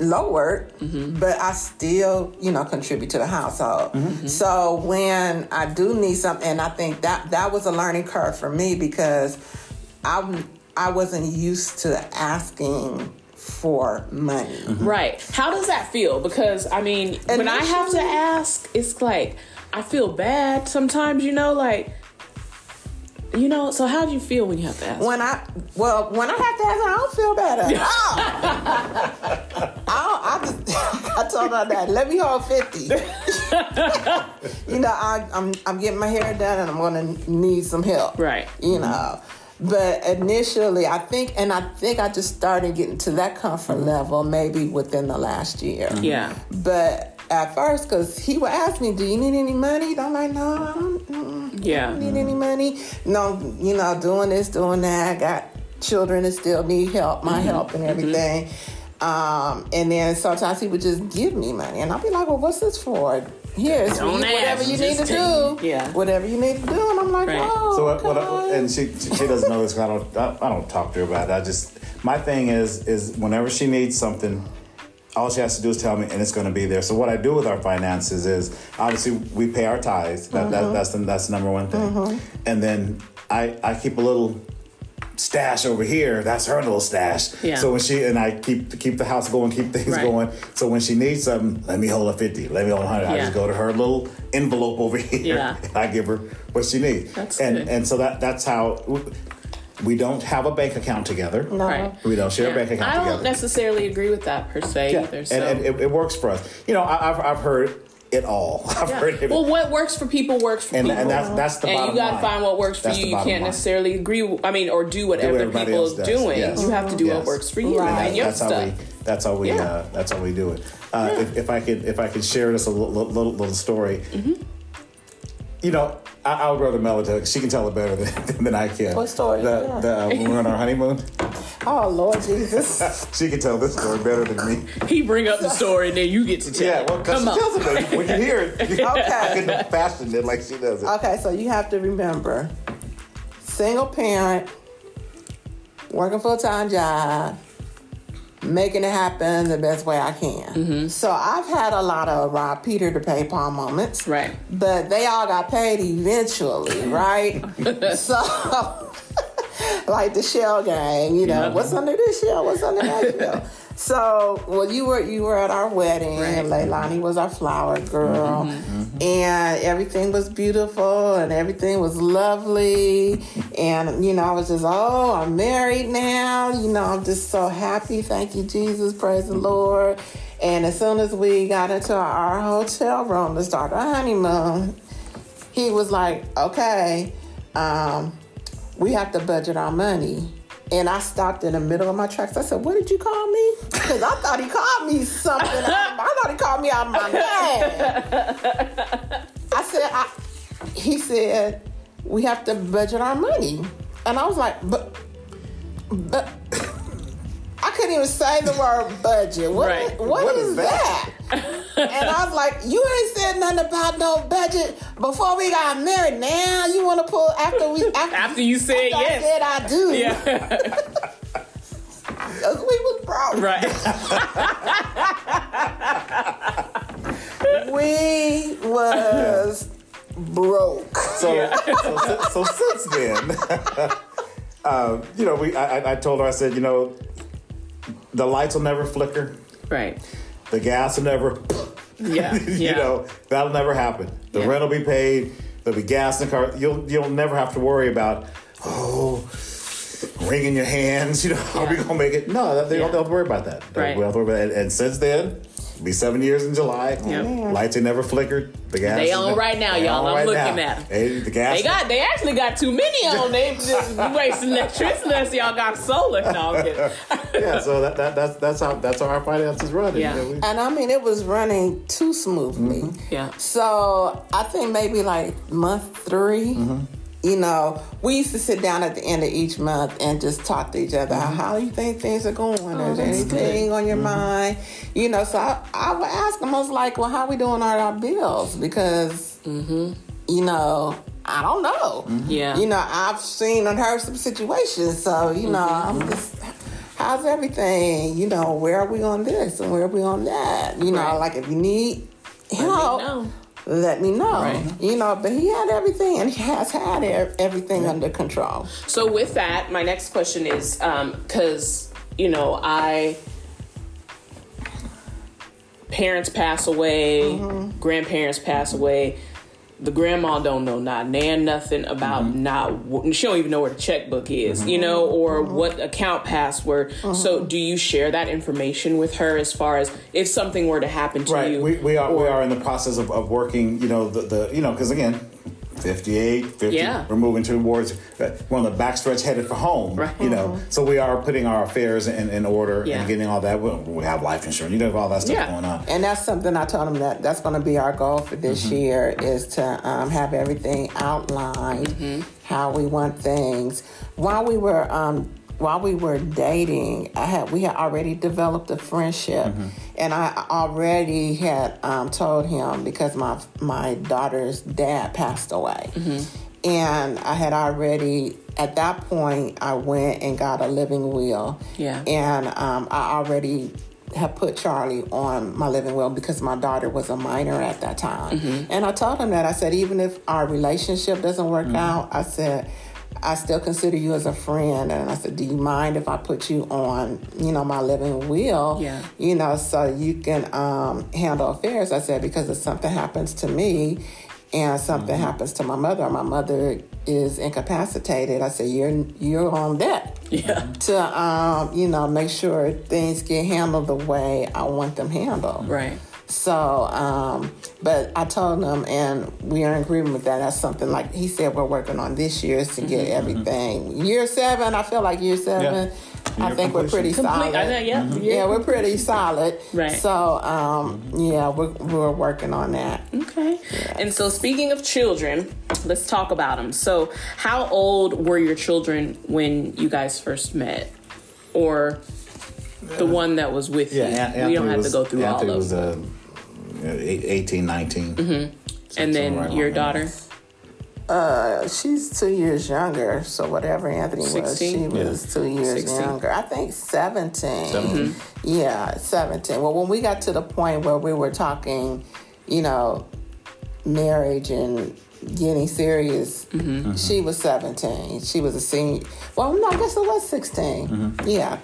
S3: lowered, mm-hmm. but I still, you know, contribute to the household. Mm-hmm. So when I do need something, and I think that that was a learning curve for me because I I wasn't used to asking for money.
S1: Right. How does that feel? Because I mean, when I have to ask, it's like I feel bad sometimes. You know, like you know. So how do you feel when you have to ask?
S3: When I well, when I have to ask, I don't feel bad at all. I, I just I told her that let me hold fifty. you know, I, I'm I'm getting my hair done and I'm gonna need some help.
S1: Right.
S3: You know. But initially, I think, and I think I just started getting to that comfort level maybe within the last year.
S1: Yeah.
S3: But at first, because he would ask me, "Do you need any money?" I'm like, "No, I don't, mm,
S1: Yeah.
S3: don't need any money." No, you know, doing this, doing that. I got children that still need help, my
S1: Mm-hmm.
S3: help, and everything. Um, and then sometimes he would just give me money, and I'd be like, "Well, what's this for?" Here, it's
S1: Don't
S3: whatever
S1: ask,
S3: you need to do.
S1: take. Yeah.
S3: whatever you need to do, and I'm like,
S1: Right.
S3: "Oh,
S2: So what, what I, and she she doesn't know this. 'cause I don't I, I don't talk to her about it. I just my thing is is whenever she needs something, all she has to do is tell me, and it's going to be there. So what I do with our finances is obviously we pay our tithes. That, that, mm-hmm. that's the that's the number one thing. Mm-hmm. And then I I keep a little stash over here. That's her little stash.
S1: Yeah.
S2: So when she and I keep keep the house going, keep things
S1: Right.
S2: going. So when she needs something, let me hold a fifty. Let me hold a hundred. I just go to her little envelope over here.
S1: Yeah.
S2: and I give her what she needs.
S1: That's
S2: and
S1: good.
S2: and so that that's how we, we don't have a bank account together.
S3: no.
S1: Right.
S2: We don't share a bank account
S1: I don't
S2: together.
S1: necessarily agree with that per se
S2: Yeah.
S1: either. So.
S2: And, and it, it works for us. You know, I, I've I've heard it all. I've
S1: Yeah.
S2: heard it.
S1: Well, what works for people works for
S2: and,
S1: people.
S2: and that's that's the
S1: and
S2: bottom
S1: you got to
S2: line.
S1: find what works for
S2: That's
S1: you. You can't
S2: line.
S1: necessarily agree. I mean, or do whatever other
S2: everybody
S1: people
S2: else
S1: are doing.
S2: Yes.
S1: You have to do what works for you
S3: Right.
S1: and your
S2: that's
S1: stuff.
S2: how we that's how we
S1: Yeah.
S2: uh, that's how we do it. Uh, if, if I could if I could share just a little little, little story.
S1: Mm-hmm.
S2: You know, I, I would rather Mel tell. She can tell it better than, than I can.
S3: What story?
S2: The,
S3: Yeah.
S2: the, uh, when we were on our honeymoon.
S3: Oh Lord Jesus.
S2: She can tell this story better than me.
S1: He bring up the story and then you get to tell.
S2: Yeah,
S1: it.
S2: well, 'cause
S1: come
S2: she
S1: on.
S2: tells it better. When you hear it, you
S3: Okay.
S2: can fashion it like she does it.
S3: Okay, so you have to remember single parent, working full time job, making it happen the best way I can.
S1: Mm-hmm.
S3: So I've had a lot of rob Peter to pay Paul moments.
S1: Right.
S3: But they all got paid eventually, right? so like the shell gang, you know,
S1: Yeah.
S3: what's under this shell? What's under that shell? So, well, you were you were at our wedding, and Leilani was our flower girl, and everything was beautiful, and everything was lovely, and you know, I was just, oh, I'm married now. You know, I'm just so happy. Thank you, Jesus. Praise the Lord. And as soon as we got into our hotel room to start our honeymoon, he was like, okay, um, we have to budget our money. And I stopped in the middle of my tracks. I said, what did you call me? Because I thought he called me something. I thought he called me out of my name. I said, I, he said, we have to budget our money. And I was like, but, but, I couldn't even say the word budget. What,
S1: Right.
S3: what
S2: What
S3: is,
S2: is
S3: that? And I was like, you ain't said nothing about no budget before we got married. Now you want to pull after we after,
S1: After you said
S3: after
S1: yes.
S3: I said I do.
S1: Yeah.
S3: 'Cause we was broke.
S1: right.
S3: We was broke.
S2: So, so, so, so since then, um, you know, we I, I- I told her I said, you know, the lights will never flicker,
S1: Right.
S2: the gas will never,
S1: Yeah.
S2: you
S1: Yeah.
S2: know, that'll never happen. The
S1: Yeah.
S2: rent will be paid. There'll be gas in the car. You'll you'll never have to worry about oh. Ring in your hands, you know, are we
S1: Yeah.
S2: gonna make it? No, they don't,
S1: Yeah.
S2: don't have to worry about that. They
S1: Right.
S2: don't have to worry about it. And, and since then, be seven years in July.
S1: Yep.
S2: Oh, Lights ain't never flickered. The gas.
S1: They on right now, y'all. I'm
S2: right
S1: looking
S2: now.
S1: them.
S2: Hey, the gas.
S1: They got. They actually got too many on. They just wasting electricity. unless Y'all got solar. No, I'm kidding.
S2: yeah, so that, that that's that's how that's how our finances run.
S1: Yeah.
S2: You know, we-
S3: And I mean, it was running too smoothly. Mm-hmm.
S1: Yeah.
S3: So I think maybe like month 3 mm-hmm. You know, we used to sit down at the end of each month and just talk to each other. Mm-hmm. How do you think things are going? Oh, Is there anything on your mm-hmm. mind? You know, so I, I would ask them, I was like, well, how we doing on our bills? Because, mm-hmm. you know, I don't know.
S1: Yeah.
S3: You know, I've seen and heard some situations. So, you know, I'm just, how's everything? You know, where are we on this and where are we on that? You know,
S1: Right.
S3: like if you need help,
S1: know.
S3: Let me know.
S1: Right.
S3: You know, but he had everything and he has had everything under control.
S1: So with that, my next question is um, because you know I parents pass away, mm-hmm. grandparents pass away. The grandma don't know not nan nothing about mm-hmm. not she don't even know where the checkbook is, mm-hmm. you know, or mm-hmm. what account password. So do you share that information with her as far as if something were to happen to
S2: right.
S1: you?
S2: We, we are we are in the process of, of working. You know the, the you know because again. 58, 50,
S1: Yeah.
S2: we're moving towards, uh, we're on the backstretch headed for home,
S1: Right.
S2: you know. So we are putting our affairs in, in order
S1: Yeah.
S2: and getting all that. We, we have life insurance, you know, all that stuff
S1: Yeah.
S2: going on.
S3: And that's something I told him that that's going to be our goal for this year is to um, have everything outlined, how we want things. While we were um, while we were dating, I had we had already developed a friendship, and I already had um, told him because my my daughter's dad passed away, and I had already at that point I went and got a living will,
S1: Yeah.
S3: and um, I already have put Charlie on my living will because my daughter was a minor at that time. And I told him that. I said, even if our relationship doesn't work out, I said, I still consider you as a friend. And I said, do you mind if I put you on, you know, my living will?
S1: Yeah.
S3: You know, so you can um, handle affairs. I said, because if something happens to me and something happens to my mother, my mother is incapacitated. I said, you're, you're on deck
S1: yeah.
S3: to um, you know make sure things get handled the way I want them handled.
S1: Right.
S3: So, um, but I told him, and we are in agreement with that. That's something like he said we're working on this year is to get everything. Year seven, I feel like year seven. I
S2: Year
S3: think we're pretty
S2: completion.
S1: Complete.
S3: solid.
S1: I know, yeah.
S3: Yeah, we're pretty solid.
S1: Right.
S3: So, um, yeah, we're, we're working on that.
S1: Okay. And so, speaking of children, let's talk about them. So, how old were your children when you guys first met, or the one that was with
S2: Yeah,
S1: you?
S2: An-
S1: we don't have
S2: was,
S1: to go through
S2: Anthony
S1: all of
S2: was
S1: them.
S2: Uh, eight- 18, 19. Mm-hmm.
S1: and then
S2: right
S1: your daughter.
S3: Uh, she's two years younger, so whatever Anthony was,
S1: 16?
S3: she was two years
S1: 16.
S3: younger. I think 17.
S2: 17. Mm-hmm.
S3: Yeah, 17. Well, when we got to the point where we were talking, you know, marriage and getting serious, mm-hmm. she was 17. She was a senior. Well, no, I guess it was 16. Yeah.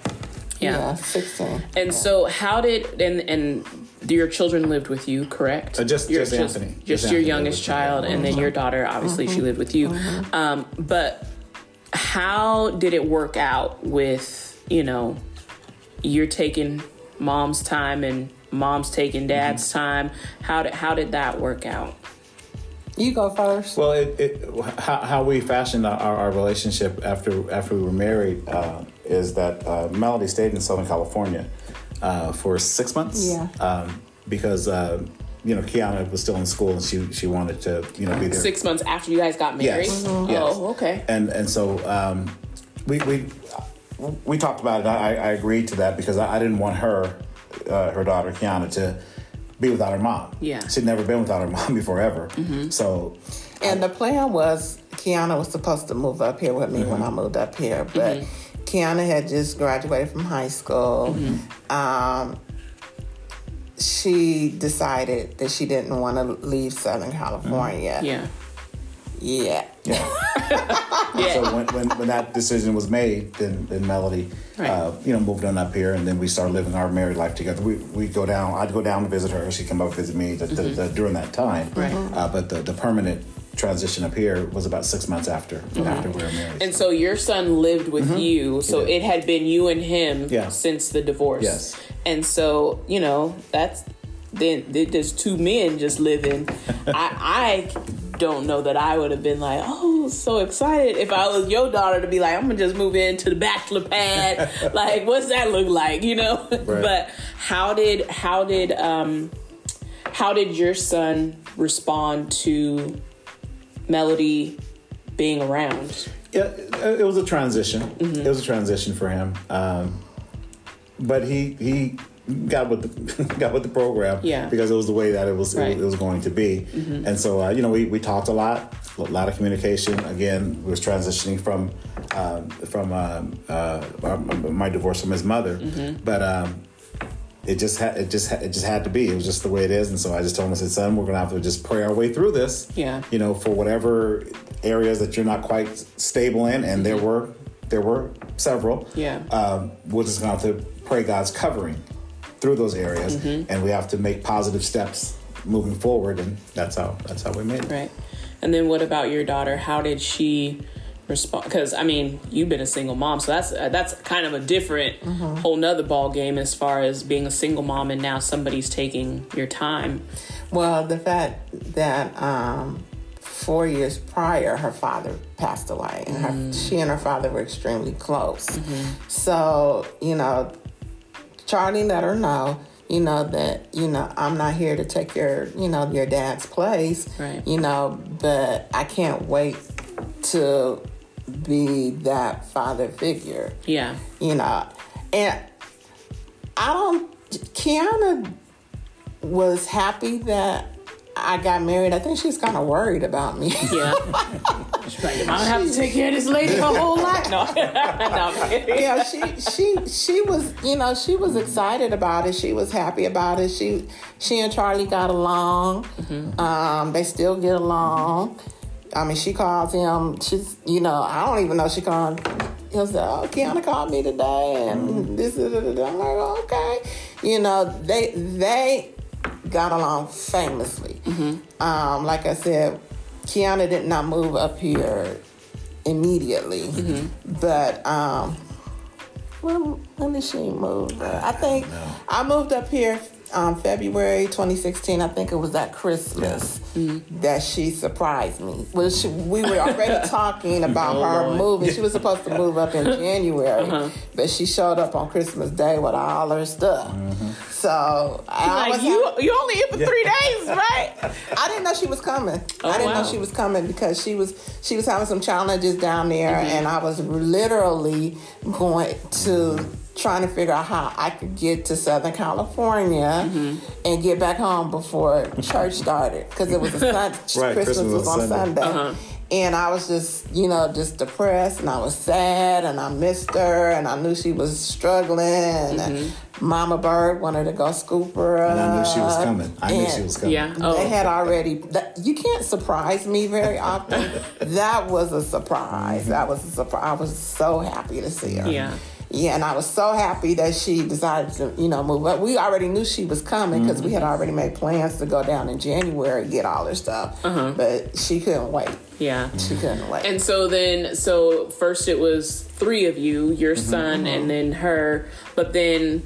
S1: Yeah.
S3: Yeah, 16.
S1: And so, how did and and your children lived with you, correct?
S2: Uh, just-
S1: Your-
S2: just Anthony.
S1: Just,
S2: Just
S1: your
S2: Anthony
S1: youngest
S2: lived with me.
S1: child, and then your daughter. Obviously, she lived with you. Um, but how did it work out with you know you're taking mom's time and mom's taking dad's time? How did how did that work out?
S3: You go first.
S2: Well, it, it how, how we fashioned our, our relationship after after we were married uh, is that uh, Melody stayed in Southern California uh, for six months.
S3: Yeah.
S2: Um, because uh, you know Kiana was still in school and she she wanted to you know be there.
S1: Six months after you guys got married.
S2: Yes.
S3: Mm-hmm.
S2: Yes.
S1: Oh, okay.
S2: And and so um, we we we talked about it. I, I agreed to that because I, I didn't want her uh, her daughter Kiana to be without her mom.
S1: Yeah.
S2: she'd never been without her mom before ever. So
S3: And the plan was Kiana was supposed to move up here with me when I moved up here, but Kiana had just graduated from high school. Um, she decided that she didn't want to leave Southern California.
S1: Yeah.
S3: Yeah.
S2: yeah.
S1: Yeah.
S2: so when, when, when that decision was made, then, then Melody,
S1: Right.
S2: uh, you know, moved on up here, and then we started living our married life together. We we go down. I'd go down to visit her. She'd come up to visit me the, the, the, during that time.
S1: Right.
S2: Uh, but the, the permanent transition up here was about six months after after we were married.
S1: And so your son lived with you. So it had been you and him
S2: Yeah.
S1: since the divorce.
S2: Yes.
S1: And so, you know, that's then there's two men just living. I I don't know that I would have been like, oh, so excited if I was your daughter to be like, I'm gonna just move into the bachelor pad. like, what's that look like? You know? But how did how did um how did your son respond to Melody being around?
S2: Yeah, it it was a transition.
S1: Mm-hmm.
S2: It was a transition for him, um, but he he got with the got with the program.
S1: Yeah.
S2: because it was the way that it was
S1: Right. Mm-hmm.
S2: it, was going to be, and so uh, you know we, we talked a lot, a lot of communication. Again, we was transitioning from um, from um, uh, my, my divorce from his mother,
S1: Mm-hmm.
S2: but. Um, it just had it just had, it just had to be. It was just the way it is, and so I just told him, I said, "Son, we're gonna have to just pray our way through this."
S1: Yeah.
S2: You know, for whatever areas that you're not quite stable in, and there were there were several.
S1: Yeah.
S2: Um, we're just gonna have to pray God's covering through those areas,
S1: Mm-hmm.
S2: and we have to make positive steps moving forward, and that's how that's how we made it.
S1: Right. And then what about your daughter? How did she respond? Because I mean, you've been a single mom, so that's uh, that's kind of a different, whole nother ball game as far as being a single mom and now somebody's taking your time.
S3: Well, the fact that um, four years prior, her father passed away, and her, she and her father were extremely close. So, you know, Charlie let her know, you know, that, you know, I'm not here to take your, you know, your dad's place,
S1: Right.
S3: you know, but I can't wait to be that father figure
S1: Yeah.
S3: you know. And I don't. Kiana was happy that I got married. I think she's kind of worried about me.
S1: Yeah. She's like, I have to take care of this lady her whole life. No, no,
S3: yeah, she she she was you know she was excited about it. She was happy about it. She she and Charlie got along. Um, they still get along. I mean, she calls him. She's you know I don't even know she called. He'll say, "Oh, Kiana called me today," and this is. I'm like, okay, you know they they got along famously. Um, like I said, Kiana did not move up here immediately, but um, when, when did she move? Uh, I think I moved up here um, February 2016. I think it was at Christmas mm-hmm. that she surprised me. Well, she, we were already talking about
S2: Oh,
S3: her moving. She was supposed to move up in January, uh-huh. but she showed up on Christmas Day with all her stuff. Mm-hmm. So I
S1: Like
S3: was
S1: you, you only here for three days, right?
S3: I didn't know she was coming.
S1: Oh,
S3: I didn't
S1: wow.
S3: know she was coming because she was she was having some challenges down there, mm-hmm. and I was literally going to trying to figure out how I could get to Southern California mm-hmm. and get back home before church started because it was a sun-
S2: Right,
S3: Christmas, was on Sunday.
S1: Uh-huh.
S3: And I was just, you know, just depressed and I was sad and I missed her and I knew she was struggling and mm-hmm. Mama Bird wanted to go scoop her
S2: And I knew she was coming. I knew she was coming.
S1: Yeah. Oh,
S3: they had already. That, you can't surprise me very often. that was a surprise. Mm-hmm. That was a surprise. I was so happy to see her.
S1: Yeah.
S3: Yeah, and I was so happy that she decided to, you know, move up. We already knew she was coming because we had mm-hmm. already made plans to go down in January and get all her stuff. Uh-huh. But she couldn't wait.
S1: Yeah.
S3: She couldn't wait.
S1: And so then, so first it was three of you, your mm-hmm. son, and then her, but then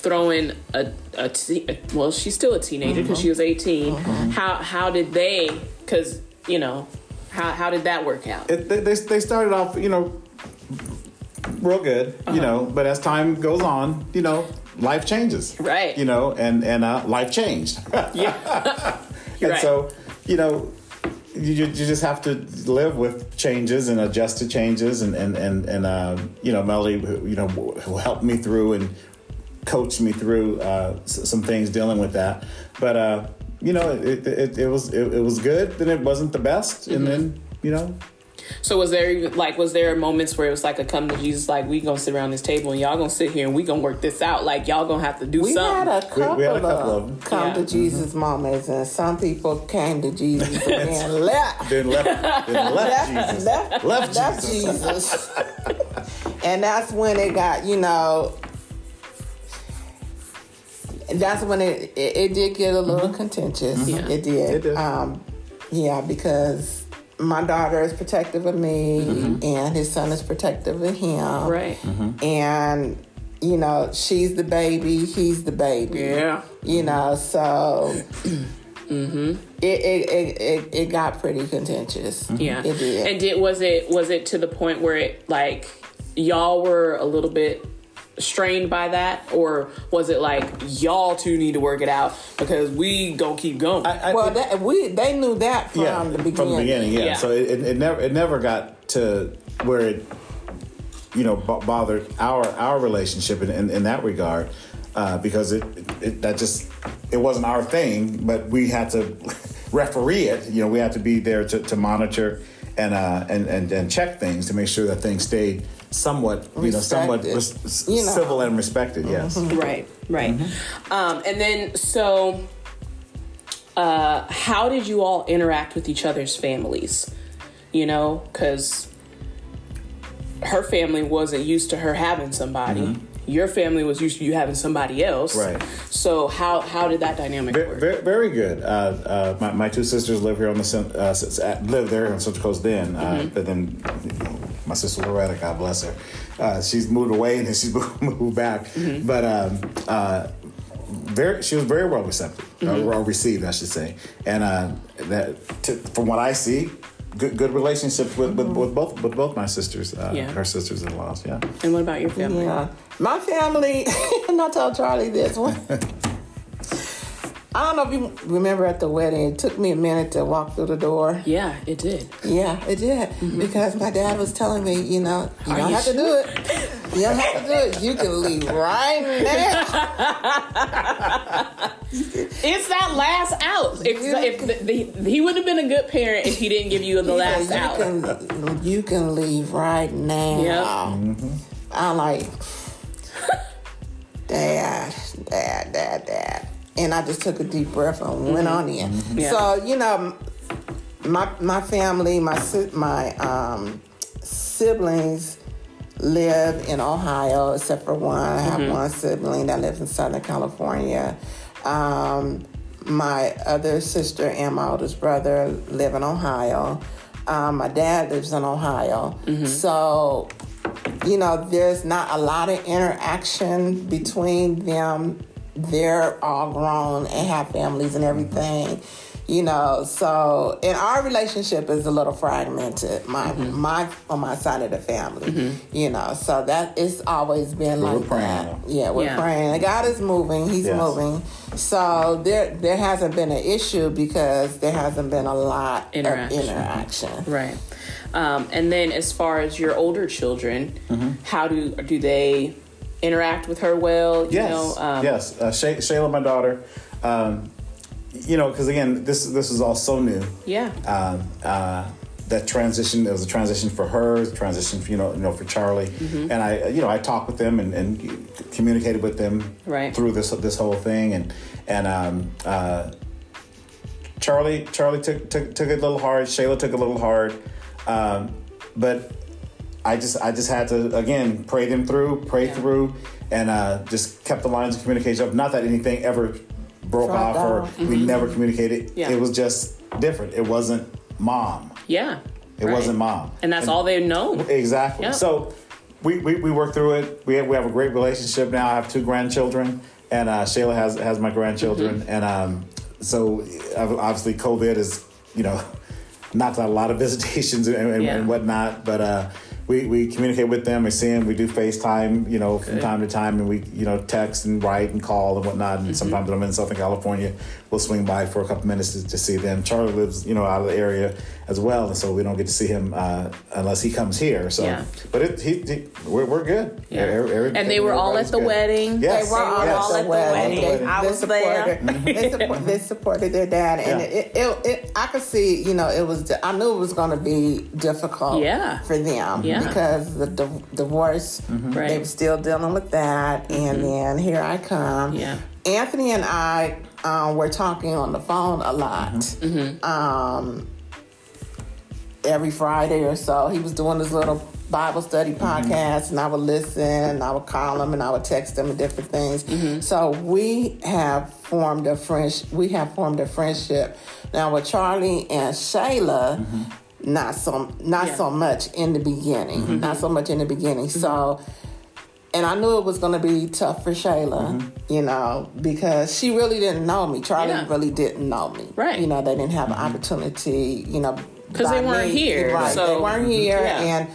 S1: throwing a, a te- well, she's still a teenager because mm-hmm. she was 18. How how did they? Because you know, how how did that work out?
S2: it, they, they they started off, you know, real good,
S1: Uh-huh.
S2: you know, but as time goes on, you know, life changes,
S1: Right.
S2: You know, and and uh, life changed,
S1: yeah.
S2: and
S1: Right.
S2: so you know. You, you just have to live with changes and adjust to changes and and and, and uh, you know Melody you know who helped me through and coached me through uh, s- some things dealing with that but uh, you know it, it, it was it, it was good then it wasn't the best and then you know
S1: So was there even like was there moments where it was like a come to Jesus like we gonna sit around this table and y'all gonna sit here and we gonna work this out like y'all gonna have to do
S3: we
S1: something.
S3: had a couple,
S2: we had a couple
S3: of,
S2: of 'em.
S3: come
S1: Yeah.
S3: to Jesus mm-hmm. moments, and some people came to Jesus and then left.
S2: then left then left
S3: left,
S2: Jesus
S3: left,
S2: Left
S3: left
S2: Jesus.
S3: Jesus. and that's when it got, you know, that's when it it, it did get a little mm-hmm. contentious.
S1: Yeah.
S3: It did.
S2: It did.
S3: Um, yeah, because my daughter is protective of me, mm-hmm. and his son is protective of him.
S1: Right. Mm-hmm.
S3: And you know, she's the baby, he's the baby.
S1: Yeah.
S3: You know, so mm-hmm. it, it, it, it, it got pretty contentious.
S1: Yeah.
S3: It did.
S1: And did was it was it to the point where it like y'all were a little bit strained by that? Or was it like y'all two need to work it out? Because we gonna keep going.
S2: I, I,
S3: well, that, we they knew that from
S2: yeah,
S3: the beginning.
S2: from the beginning. yeah,
S1: Yeah.
S2: so it, it, it never it never got to where it you know b- bothered our our relationship in, in, in that regard uh, because it, it that just it wasn't our thing but we had to referee it. You know we had to be there to, to monitor and, uh, and and and check things to make sure that things stayed somewhat you know somewhat res-
S3: You know.
S2: civil and respected yes.
S1: Right right. Um and then so uh how did you all interact with each other's families? You know because her family wasn't used to her having somebody your family was used to you having somebody else
S2: Right.
S1: so how how did that dynamic
S2: Very,
S1: work
S2: very, very good. Uh, uh, my, my two sisters live here on the cent- uh, s- s- live there on Central Coast. Then, uh, but then you know, my sister Loretta, God bless her, uh, she's moved away and then she's moved, moved back. But um, uh, very, she was very well receptive, uh, well received, I should say. And uh, that, to, from what I see, good good relationship with, with, with both with both my sisters, uh,
S1: Yeah.
S2: her sisters in laws. Yeah.
S1: and what about your family
S3: Yeah. My family, and I told Charlie this one. I don't know if you remember at the wedding, it took me a minute to walk through the door.
S1: yeah it did
S3: Yeah, it did. Mm-hmm. Because my dad was telling me, you know, you
S1: Are
S3: don't
S1: you
S3: have to do it. You don't have to do it. You can leave right now.
S1: It's that last out. If, if the, the, he would have been a good parent if he didn't give you the last
S3: you
S1: out.
S3: Can, you can leave right now.
S1: Yep. Mm-hmm.
S3: I'm like, Dad, Dad, Dad, Dad. And I just took a deep breath and went on in.
S1: Yeah.
S3: So, you know, my my family, my my um, siblings live in Ohio, except for one. I have one sibling that lives in Southern California. Um, my other sister and my oldest brother live in Ohio. Um, my dad lives in Ohio. So, you know, there's not a lot of interaction between them. They're all grown and have families and everything, you know. So, and our relationship is a little fragmented. My mm-hmm. my on my side of the family, mm-hmm. you know. So that it's always been
S2: we're
S3: like
S2: praying,
S3: that.
S2: though.
S3: Yeah, we're
S1: Yeah.
S3: praying. And God is moving. He's
S2: Yes.
S3: moving. So there there hasn't been an issue because there hasn't been a lot
S1: Interaction.
S3: of interaction.
S1: Right. Um, and then as far as your older children, how do do they interact with her well? You
S2: Yes,
S1: know, um,
S2: yes. Uh, Shay- Shayla, my daughter. Um, you know, because again, this this is all so new.
S1: Yeah.
S2: Um, uh, that transition there was a transition for her, transition for, you know, you know for Charlie,
S1: Mm-hmm.
S2: and I, you know, I talked with them and, and communicated with them
S1: Right.
S2: through this this whole thing, and and um, uh, Charlie Charlie took, took took it a little hard. Shayla took it a little hard, um, but I just I just had to again pray them through, pray
S1: Yeah.
S2: through, and uh, just kept the lines of communication up. Not that anything ever broke
S3: Dropped
S2: off or
S3: off.
S2: we never communicated.
S1: Mm-hmm. Yeah.
S2: It was just different. It wasn't mom.
S1: Yeah.
S2: It
S1: Right.
S2: wasn't mom.
S1: And that's all they know.
S2: Exactly.
S1: Yep.
S2: So we, we, we work through it. We have, we have a great relationship now. I have two grandchildren, and uh, Shayla has has my grandchildren,
S1: Mm-hmm.
S2: and um, so obviously COVID is you know knocked out a lot of visitations and, and,
S1: Yeah.
S2: and whatnot, but. Uh, we, we communicate with them. We see them. We do FaceTime, you know, from time to time, and we, you know, text and write and call and whatnot.
S1: Mm-hmm.
S2: And sometimes when I'm in Southern California, we'll swing by for a couple minutes to, to see them. Charlie lives, you know, out of the area as well, and so we don't get to see him uh, unless he comes here. So,
S1: Yeah.
S2: but it, he, he we're, we're good.
S1: Yeah.
S2: Every- every-
S1: And they were all at the
S2: good.
S1: wedding.
S2: Yes.
S3: They were all
S2: yes.
S1: all
S3: at
S1: at
S3: the
S1: the
S3: wedding.
S1: wedding.
S3: They,
S1: I
S3: they
S1: was there.
S3: supported, they, support, they supported their dad, and
S2: Yeah.
S3: it, it, it, I could see, you know, it was. I knew it was going to be difficult,
S1: Yeah.
S3: for them,
S1: Yeah.
S3: because the div- divorce,
S1: Right.
S3: they were still dealing with that, and then here I come.
S1: Yeah.
S3: Anthony and I um, were talking on the phone a lot.
S1: Mm-hmm.
S3: Um, every Friday or so. He was doing his little Bible study podcast, and I would listen, and I would call him, and I would text him, and different things. So we have formed a friend. We have formed a friendship now with Charlie and Shayla. Not so, not
S1: Yeah.
S3: so much in the beginning. Not so much in the beginning. So and I knew it was going to be tough for Shayla, mm-hmm. you know, because she really didn't know me. Charlie
S1: Yeah.
S3: really didn't know me.
S1: Right.
S3: You know, they didn't have an mm-hmm. opportunity, you know,
S1: because they weren't
S3: me.
S1: here,
S3: Right.
S1: so-
S3: they weren't mm-hmm. here.
S1: Yeah.
S3: And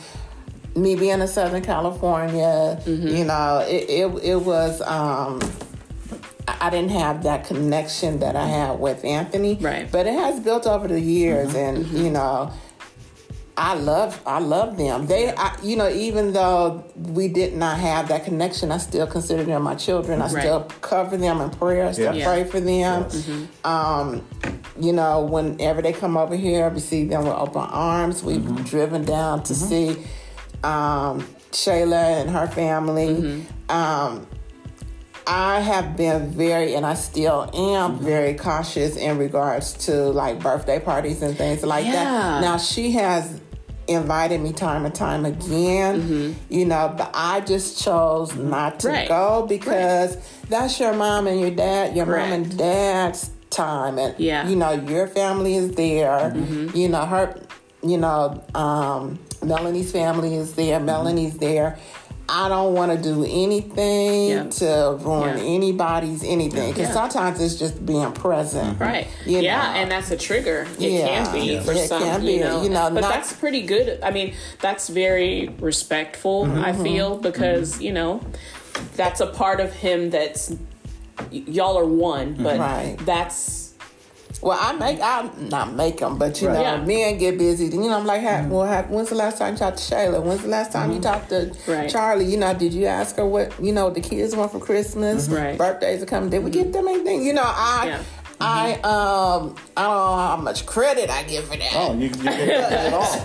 S3: me being in Southern California,
S1: Mm-hmm.
S3: you know, it, it, it was, um, I I didn't have that connection that I had with Anthony.
S1: Right.
S3: But it has built over the years, and, you know, I love I love them. They I, you know even though we did not have that connection, I still consider them my children. I
S1: Right.
S3: still cover them in prayer. I still
S2: Yeah.
S3: pray for them. Um, you know, whenever they come over here, we see them with open arms. We've driven down to see um, Shayla and her family. Um, I have been very, and I still am very cautious in regards to like birthday parties and things like
S1: Yeah.
S3: that. Now she has invited me time and time again, you know, but I just chose not to
S1: Mm-hmm. Right.
S3: go because that's your mom and your dad, your
S1: Correct.
S3: mom and dad's time, and
S1: Yeah. Mm-hmm.
S3: you know your family is there. You know her, you know um, Melanie's family is there.
S1: Mm-hmm.
S3: Melanie's there. I don't want to do anything
S1: Yeah.
S3: to ruin
S1: Yeah.
S3: anybody's anything because
S1: Yeah.
S3: sometimes it's just being present.
S1: Right.
S3: You
S1: yeah,
S3: know.
S1: and that's a trigger. It
S3: Yeah.
S1: can be
S3: Yeah.
S1: for
S3: It
S1: some.
S3: can
S1: you
S3: be,
S1: know.
S3: you know,
S1: but
S3: not-
S1: that's pretty good. I mean, that's very respectful. I
S3: Mm-hmm.
S1: feel because you know that's a part of him that's y- y'all are one, but
S3: Right.
S1: that's
S3: Well, I make I not make them, but you
S2: Right.
S3: know,
S1: Yeah.
S3: men get busy. You know, I'm like, hey, well, ha- when's the last time you talked to Shayla? When's the last time you talked to
S1: Right.
S3: Charlie? You know, did you ask her what you know the kids want for Christmas?
S1: Right.
S3: Birthdays are coming. Did we get them anything? You know, I.
S1: Yeah.
S3: I um I don't know how much credit I give for that.
S2: Oh, you, you get it all.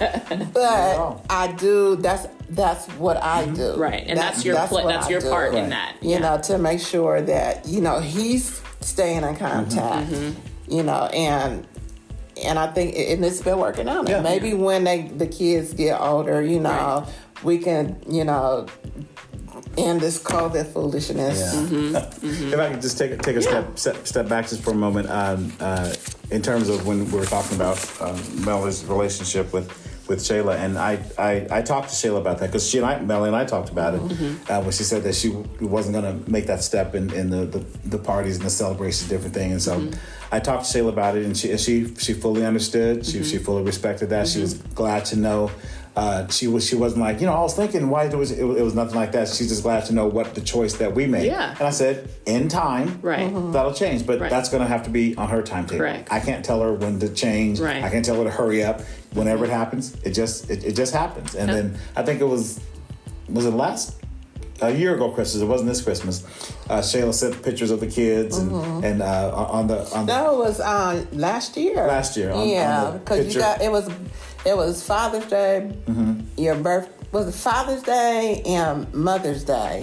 S3: but
S2: Wow.
S3: I do. That's that's what I do.
S1: right, and that's, your pla-
S3: what
S1: that's
S3: I
S1: your
S3: do.
S1: part in that.
S3: You know, to make sure that you know he's staying in contact.
S1: Mm-hmm. mm-hmm.
S3: You know, and and I think and it's been working out.
S2: Yeah.
S3: And maybe when they the kids get older, you know, we can you know end this COVID foolishness.
S2: Yeah.
S1: Mm-hmm.
S2: If I could just take a- take a step, step step back just for a moment, um, uh, in terms of when we were talking about um, Melanie's relationship with with Shayla, and I I, I talked to Shayla about that because she and I, Melanie and I talked about it
S1: Mm-hmm.
S2: uh, when she said that she wasn't going to make that step in, in the, the the parties and the celebrations, different thing, and so.
S1: Mm-hmm.
S2: I talked to Shayla about it, and she she she fully understood. She she fully respected that. She was glad to know. Uh, she was she wasn't like you know I was thinking why it was it, was- nothing like that. She's just glad to know what the choice that we made.
S1: Yeah.
S2: And I said in time,
S1: Right. Mhm.
S2: that'll change, but
S1: Right.
S2: that's going to have to be on her timetable.
S1: Correct.
S2: I can't tell her when to change.
S1: Right.
S2: I can't tell her to hurry up. Whenever it happens, it just it, it just happens. And
S1: Yeah.
S2: then I think it was was it last a year ago Christmas. It wasn't this Christmas. Uh, Shayla sent pictures of the kids and and uh, on the on the
S3: That was uh, last year.
S2: Last year, on-
S3: yeah, because you got it was it was Father's Day,
S2: Mm-hmm.
S3: your birth was it Father's Day and Mother's Day,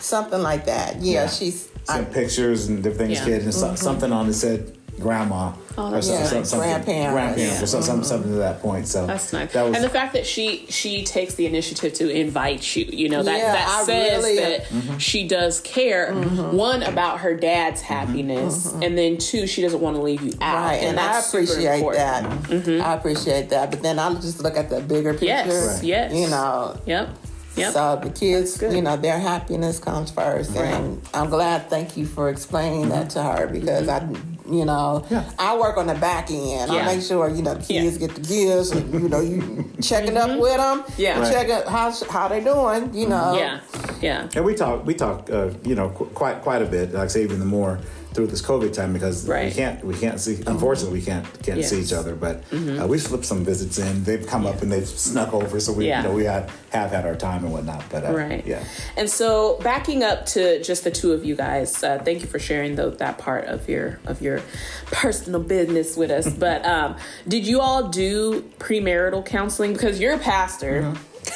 S3: something like that. Yeah,
S2: Mm-hmm. Yeah.
S3: she's I,
S2: sent pictures and different things
S1: Yeah.
S2: kids and so- something on it said grandma
S1: Oh,
S2: or
S1: that's
S2: some- something,
S3: Grandparents.
S2: grandparents or some, some, mm-hmm. something to that point. So
S1: That's nice.
S2: That was,
S1: and the fact that she she takes the initiative to invite you, you know, that
S3: Yeah,
S1: that
S3: I
S1: says
S3: really-
S1: that
S2: Mm-hmm.
S1: she does care. Mm-hmm. One about her dad's mm-hmm. happiness, and then two, she doesn't want to leave you out.
S3: Right, and, I
S1: that's super
S3: appreciate
S1: important.
S3: that. I appreciate that. But then I just look at the bigger picture.
S1: Yes,
S2: Right.
S1: yes.
S3: You know,
S1: Yep. Yep.
S3: so the kids, you know, their happiness comes first. And I'm glad, thank you for explaining that to her because I, you know,
S2: Yeah.
S3: I work on the back end.
S1: Yeah.
S3: I make sure, you know, the kids
S1: Yeah.
S3: get the gifts and, you know, you checking up with them.
S1: Yeah. Right.
S3: Checking how, how they doing, you know.
S1: yeah. Yeah.
S2: and we talk we talk uh, you know qu- quite quite a bit. Like I say even the more through this COVID time because we can't we can't see unfortunately we can't can't see
S1: Yes. Mm-hmm.
S2: each other. But uh, we slipped some visits in. They've come up and they've snuck over, so we
S1: Yeah.
S2: you know we had have had our time and whatnot. But uh,
S1: Right.
S2: yeah.
S1: And so, backing up to just the two of you guys, uh, thank you for sharing tho- that part of your of your personal business with us. but um, did you all do premarital counseling? Because you're a pastor.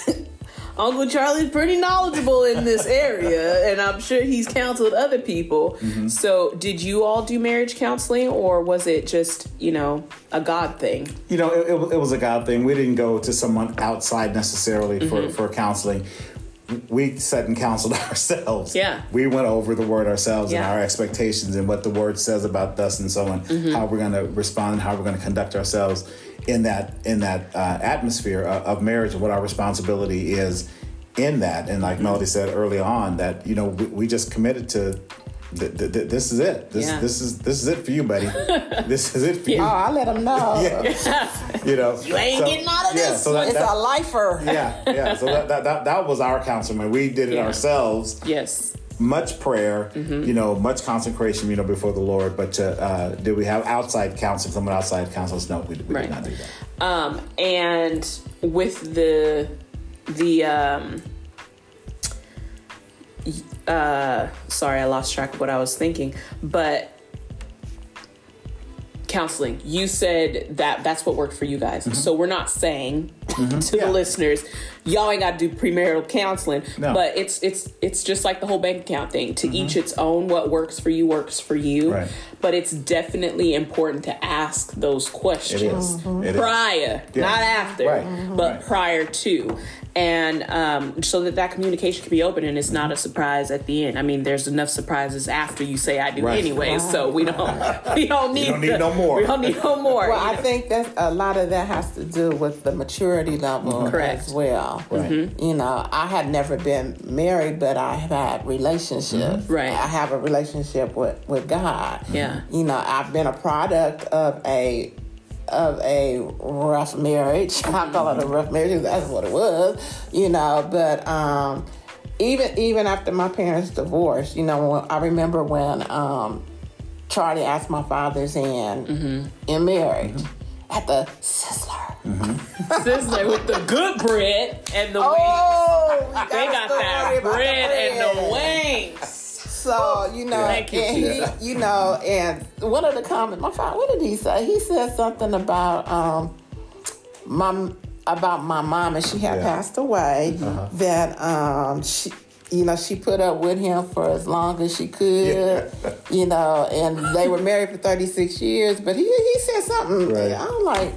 S1: Uncle Charlie's pretty knowledgeable in this area, and I'm sure he's counseled other people. So, did you all do marriage counseling, or was it just, you know, a God thing?
S2: You know, it, it, was- it was a God thing. We didn't go to someone outside necessarily for,
S1: Mm-hmm.
S2: for counseling. We sat and counseled ourselves.
S1: Yeah.
S2: We went over the word ourselves and our expectations and what the word says about us and so on,
S1: Mm-hmm.
S2: how we're going to respond, how we're going to conduct ourselves in that in that uh, atmosphere of, of marriage and what our responsibility is in that. And
S1: Mm-hmm.
S2: like Melody said early on, that you know we, we just committed to. Th- th- th- this is it. This
S1: Yeah.
S2: this is this is it for you, buddy. this is it for you.
S3: Oh, I let them know.
S2: You know,
S1: You ain't getting out of this
S2: so that-
S3: It's
S2: that-
S3: a lifer.
S2: yeah, yeah. So that, that, that, that was our counseling. We did it
S1: Yeah.
S2: ourselves.
S1: Yes.
S2: Much prayer,
S1: Mm-hmm.
S2: you know, much consecration, you know, before the Lord. But uh, uh, did we have outside counseling? Someone outside counselors? No, we, we
S1: Right.
S2: did not do that.
S1: Um, and with the the um, uh, sorry, I lost track of what I was thinking, but counseling. You said that that's what worked for you guys. So we're not saying to
S2: Mm-hmm. Yeah.
S1: the listeners, y'all ain't got to do premarital counseling,
S2: No.
S1: but it's it's it's just like the whole bank account thing. To each its own. What works for you works for you.
S2: Mm-hmm. Right.
S1: But it's definitely important to ask those questions
S2: It is. It is.
S1: prior,
S2: Yeah.
S1: not after,
S2: Right.
S1: but
S2: Right.
S1: prior to, and um, so that that communication can be open and it's not a surprise at the end. I mean, there's enough surprises after you say I do
S2: Right.
S1: anyway, so we don't we don't need
S2: don't need
S1: the-
S2: no more.
S1: We don't need no more.
S3: Well, I
S1: know?
S3: think that a lot of that has to do with the maturity level
S1: Correct.
S3: as well.
S2: Right.
S3: You know, I had never been married, but I have had relationships.
S1: Right.
S3: I have a relationship with, with God.
S1: Yeah.
S3: You know, I've been a product of a of a rough marriage. I call it a rough marriage. That's what it was. You know, but um, even even after my parents divorced, you know, when, I remember when um, Charlie asked my father's hand in marriage at the Sizzler.
S1: Sizzler with the good bread and the wings.
S3: Oh, we
S1: They got that
S3: about
S1: bread and the wings.
S3: So you know,
S1: Thank you,
S3: and he, you know, and one of the comments, my father, what did he say? He said something about um, my about my mom, and she had
S2: Yeah.
S3: passed away. That um, she. You know, she put up with him for as long as she could.
S2: Yeah.
S3: You know, and they were married for thirty six years. But he he said something.
S2: Right.
S3: I'm like,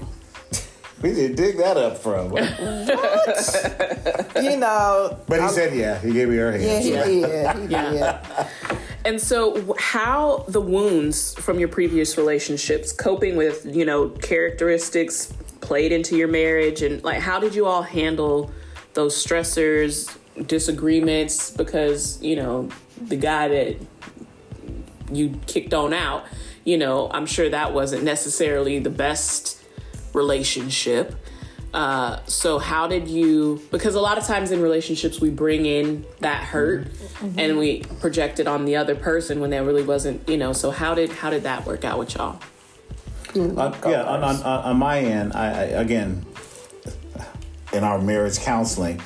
S2: We did dig that up from. What?
S3: You know.
S2: But he
S3: I'm-
S2: said, yeah, he gave me her hand.
S3: Yeah, he
S2: so-
S3: did. He
S1: Yeah.
S3: did.
S1: And so, how the wounds from your previous relationships, coping with, you know, characteristics played into your marriage, and like, how did you all handle those stressors, disagreements? Because, you know, the guy that you kicked on out, you know, I'm sure that wasn't necessarily the best relationship. Uh, so how did you? Because a lot of times in relationships we bring in that hurt and we project it on the other person when that really wasn't, you know. So how did how did that work out with y'all?
S2: On, yeah, on, on, on on my end, I, I again, in our marriage counseling,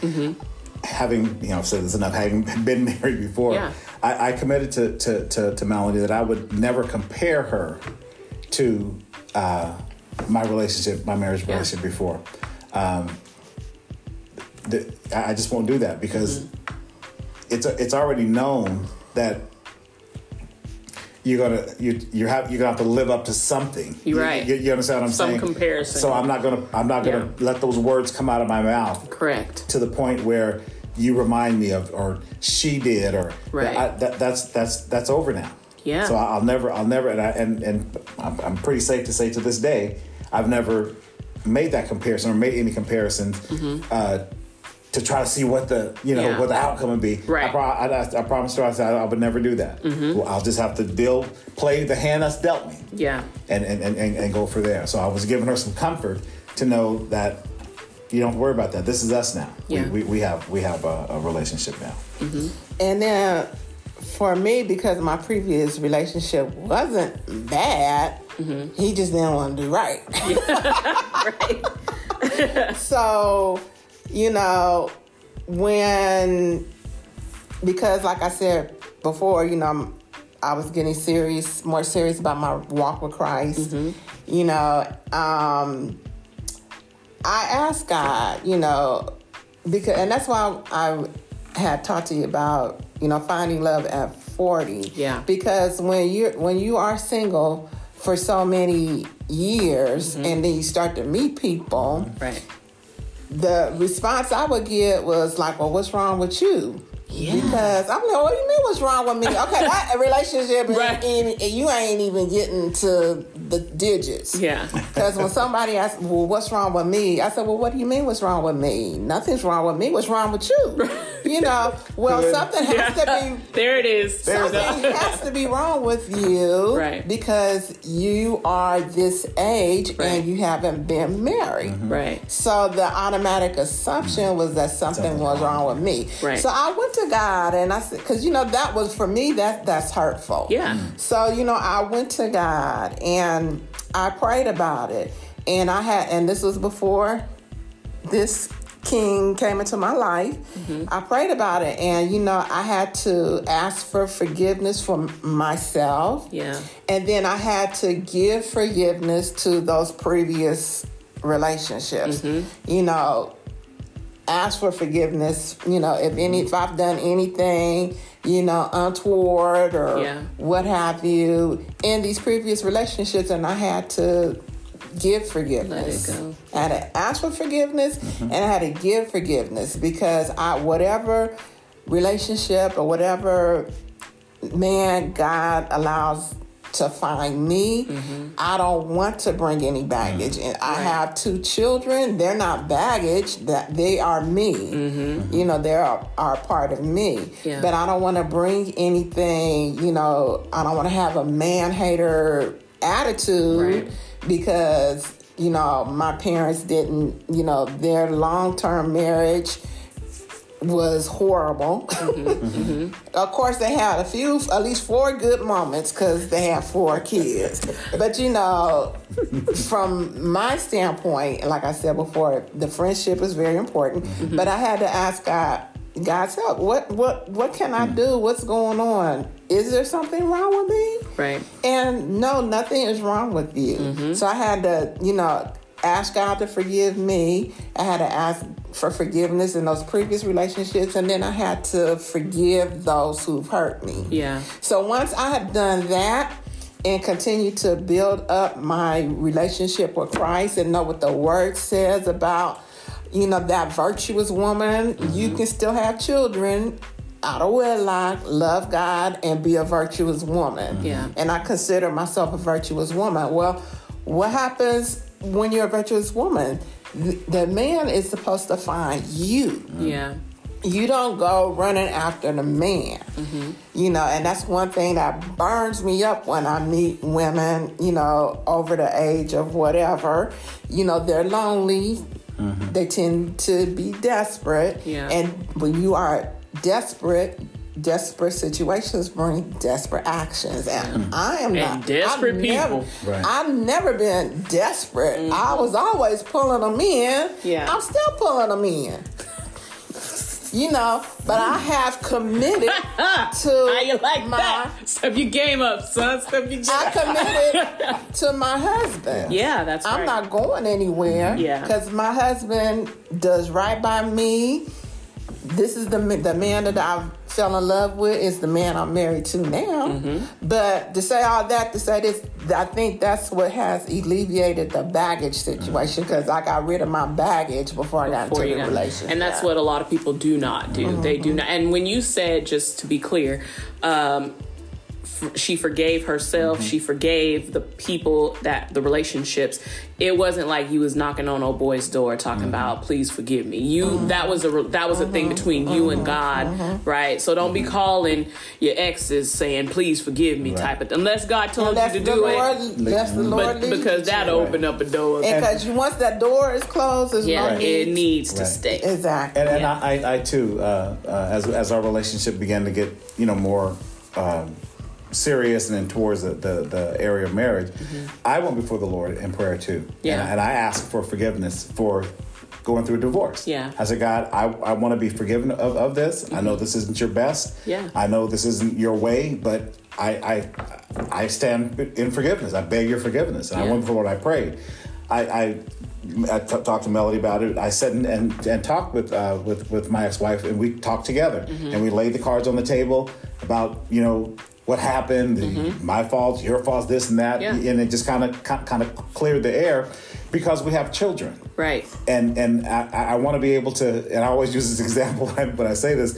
S2: having you know i've said this enough, having been married before,
S1: Yeah.
S2: I, I committed to, to, to, to Melanie that I would never compare her to uh, my relationship, my marriage relationship before. Um, the, I just won't do that because it's it's already known that you're gonna you you have you're gonna have to live up to something.
S1: You're
S2: You-
S1: right.
S2: You, you understand what I'm
S1: Some
S2: saying?
S1: Some comparison.
S2: So I'm not gonna I'm not gonna let those words come out of my mouth
S1: Correct.
S2: to the point where you remind me of or she did or
S1: Right.
S2: I, that, that's that's that's over now.
S1: Yeah.
S2: So I'll never I'll never and I, and and I'm, I'm pretty safe to say to this day I've never made that comparison or made any comparisons. Uh, to try to see what the you know
S1: Mm-hmm. Yeah.
S2: what the outcome would be.
S1: Right.
S2: I, pro- I, I, I promised her I said I would never do that.
S1: Mm-hmm.
S2: Well, I'll just have to deal play the hand that's dealt me
S1: Yeah.
S2: and, and, and, and and go for there. So I was giving her some comfort to know that you don't worry about that. This is us now.
S1: Yeah.
S2: We, we, we have we have a, a relationship now.
S3: And then for me, because my previous relationship wasn't bad, he just didn't want to do right.
S1: Right.
S3: so, you know, when, because like I said before, you know, I'm, I was getting serious, more serious about my walk with Christ. You know, um, I asked God, you know, because, and that's why I had talked to you about, you know, finding love at 40.
S1: Yeah.
S3: Because when you're, when you are single for so many years mm-hmm. and then you start to meet people,
S1: Right.
S3: the response I would get was like, "Well, what's wrong with you?"
S1: Yeah.
S3: Because I'm like, "What do you mean? What's wrong with me?" Okay, that relationship,
S1: Right.
S3: and, and you ain't even getting to the digits.
S1: Yeah.
S3: Because when somebody asks, "Well, what's wrong with me?" I said, "Well, what do you mean? What's wrong with me? Nothing's wrong with me. What's wrong with you?" you know, well, something has to be
S1: there it is.
S3: Something has to be wrong with you,
S1: Right.
S3: Because you are this age
S1: Right.
S3: and you haven't been married, mm-hmm.
S1: Right.
S3: So the automatic assumption was that something
S2: Something
S3: was
S2: wrong.
S3: wrong with me.
S1: Right.
S3: So I went to God and I said, because you know that was for me that that's hurtful.
S1: Yeah. Mm-hmm.
S3: So you know I went to God and I prayed about it, and I had, and this was before this king came into my life. Mm-hmm. I prayed about it, and you know, I had to ask for forgiveness for myself.
S1: Yeah.
S3: And then I had to give forgiveness to those previous relationships. Mm-hmm. You know, ask for forgiveness. You know, if any, if I've done anything, you know, untoward or
S1: Yeah.
S3: what have you in these previous relationships, and I had to give forgiveness.
S1: go.
S3: I had to ask for forgiveness, mm-hmm. and I had to give forgiveness because I whatever relationship or whatever man God allows to find me, mm-hmm. I don't want to bring any baggage. Mm-hmm. And I
S1: Right.
S3: have two children. They're not baggage. That they are me. Mm-hmm. You know, they are, are part of me.
S1: Yeah.
S3: But I don't want to bring anything. You know, I don't want to have a man hater attitude
S1: Right.
S3: because you know my parents didn't. You know, their long term marriage was horrible. Mm-hmm. Of course, they had a few, at least four good moments because they had four kids. But you know, from my standpoint, like I said before, the friendship is very important. Mm-hmm. But I had to ask God, God's help. What what what can I do? What's going on? Is there something wrong with me?
S1: Right.
S3: And no, nothing is wrong with you. Mm-hmm. So I had to, you know, ask God to forgive me. I had to ask for forgiveness in those previous relationships, and then I had to forgive those who've hurt me.
S1: Yeah.
S3: So once I had done that and continue to build up my relationship with Christ and know what the word says about, you know, that virtuous woman, you mm-hmm. can still have children out of wedlock, love God, and be a virtuous woman.
S1: Yeah.
S3: And I consider myself a virtuous woman. Well, what happens when you're a virtuous woman? The the man is supposed to find you
S1: Yeah.
S3: you don't go running after the man. Mm-hmm. You know, and that's one thing that burns me up when I meet women, you know, over the age of whatever. You know, they're lonely. Mm-hmm. They tend to be desperate.
S1: Yeah.
S3: And when you are desperate, desperate situations bring desperate actions. And mm-hmm. I am
S1: And
S3: not
S1: desperate
S3: I've never-
S1: people.
S2: Right.
S3: I've never been desperate. Mm-hmm. I was always pulling them in.
S1: Yeah.
S3: I'm still pulling them in. You know, but I have committed to
S1: How you like
S3: my,
S1: that? Step your game up, son. Step your game
S3: I committed to my husband.
S1: Yeah, that's right.
S3: I'm
S1: right.
S3: not going anywhere. Mm-hmm.
S1: Yeah.
S3: Because my husband does right by me. This is the the man that I fell in love with is the man I'm married to now.
S1: Mm-hmm.
S3: But to say all that to say this, I think that's what has alleviated the baggage situation because I got rid of my baggage before I got
S1: Before
S3: into the
S1: got-
S3: relationship.
S1: And that's what a lot of people do not do. They do not. And when you said, just to be clear, um, she forgave herself. Mm-hmm. She forgave the people that the relationships. It wasn't like you was knocking on old boy's door talking mm-hmm. about please forgive me. You mm-hmm. that was a that was a thing between you and God, right? So don't be calling your exes saying please forgive me type of unless God told
S3: Unless
S1: you to
S3: the
S1: do
S3: Lord,
S1: it.
S3: unless the Lord
S1: But
S3: leads
S1: because
S3: you
S1: that
S3: to.
S1: opened up a door.
S3: And because once that door is closed, there's
S1: yeah,
S3: no
S1: it needs to
S2: Right.
S1: stay.
S3: Exactly.
S2: And, and
S1: Yeah.
S2: I, I, I too, uh, uh, as as our relationship began to get you know more um, serious and then towards the, the, the area of marriage, I went before the Lord in prayer too.
S1: Mm-hmm. Yeah.
S2: And, and I asked for forgiveness for going through a divorce.
S1: Yeah.
S2: I said, God, I, I want to be forgiven of, of this. I know this isn't your best.
S1: Mm-hmm. Yeah.
S2: I know this isn't your way, but I I, I stand in forgiveness. I beg your forgiveness. And I went before the Lord. I prayed. I, I I t- talked to Melody about it. I sat and and, and talked with uh, with with my ex wife, and we talked together, and we laid the cards on the table about you know what happened, the, mm-hmm. my faults, your faults, this and that,
S1: Yeah.
S2: and it just kind of kind of cleared the air because we have children
S1: Right.
S2: and and I, I want to be able to and I always use this example when, when I say this.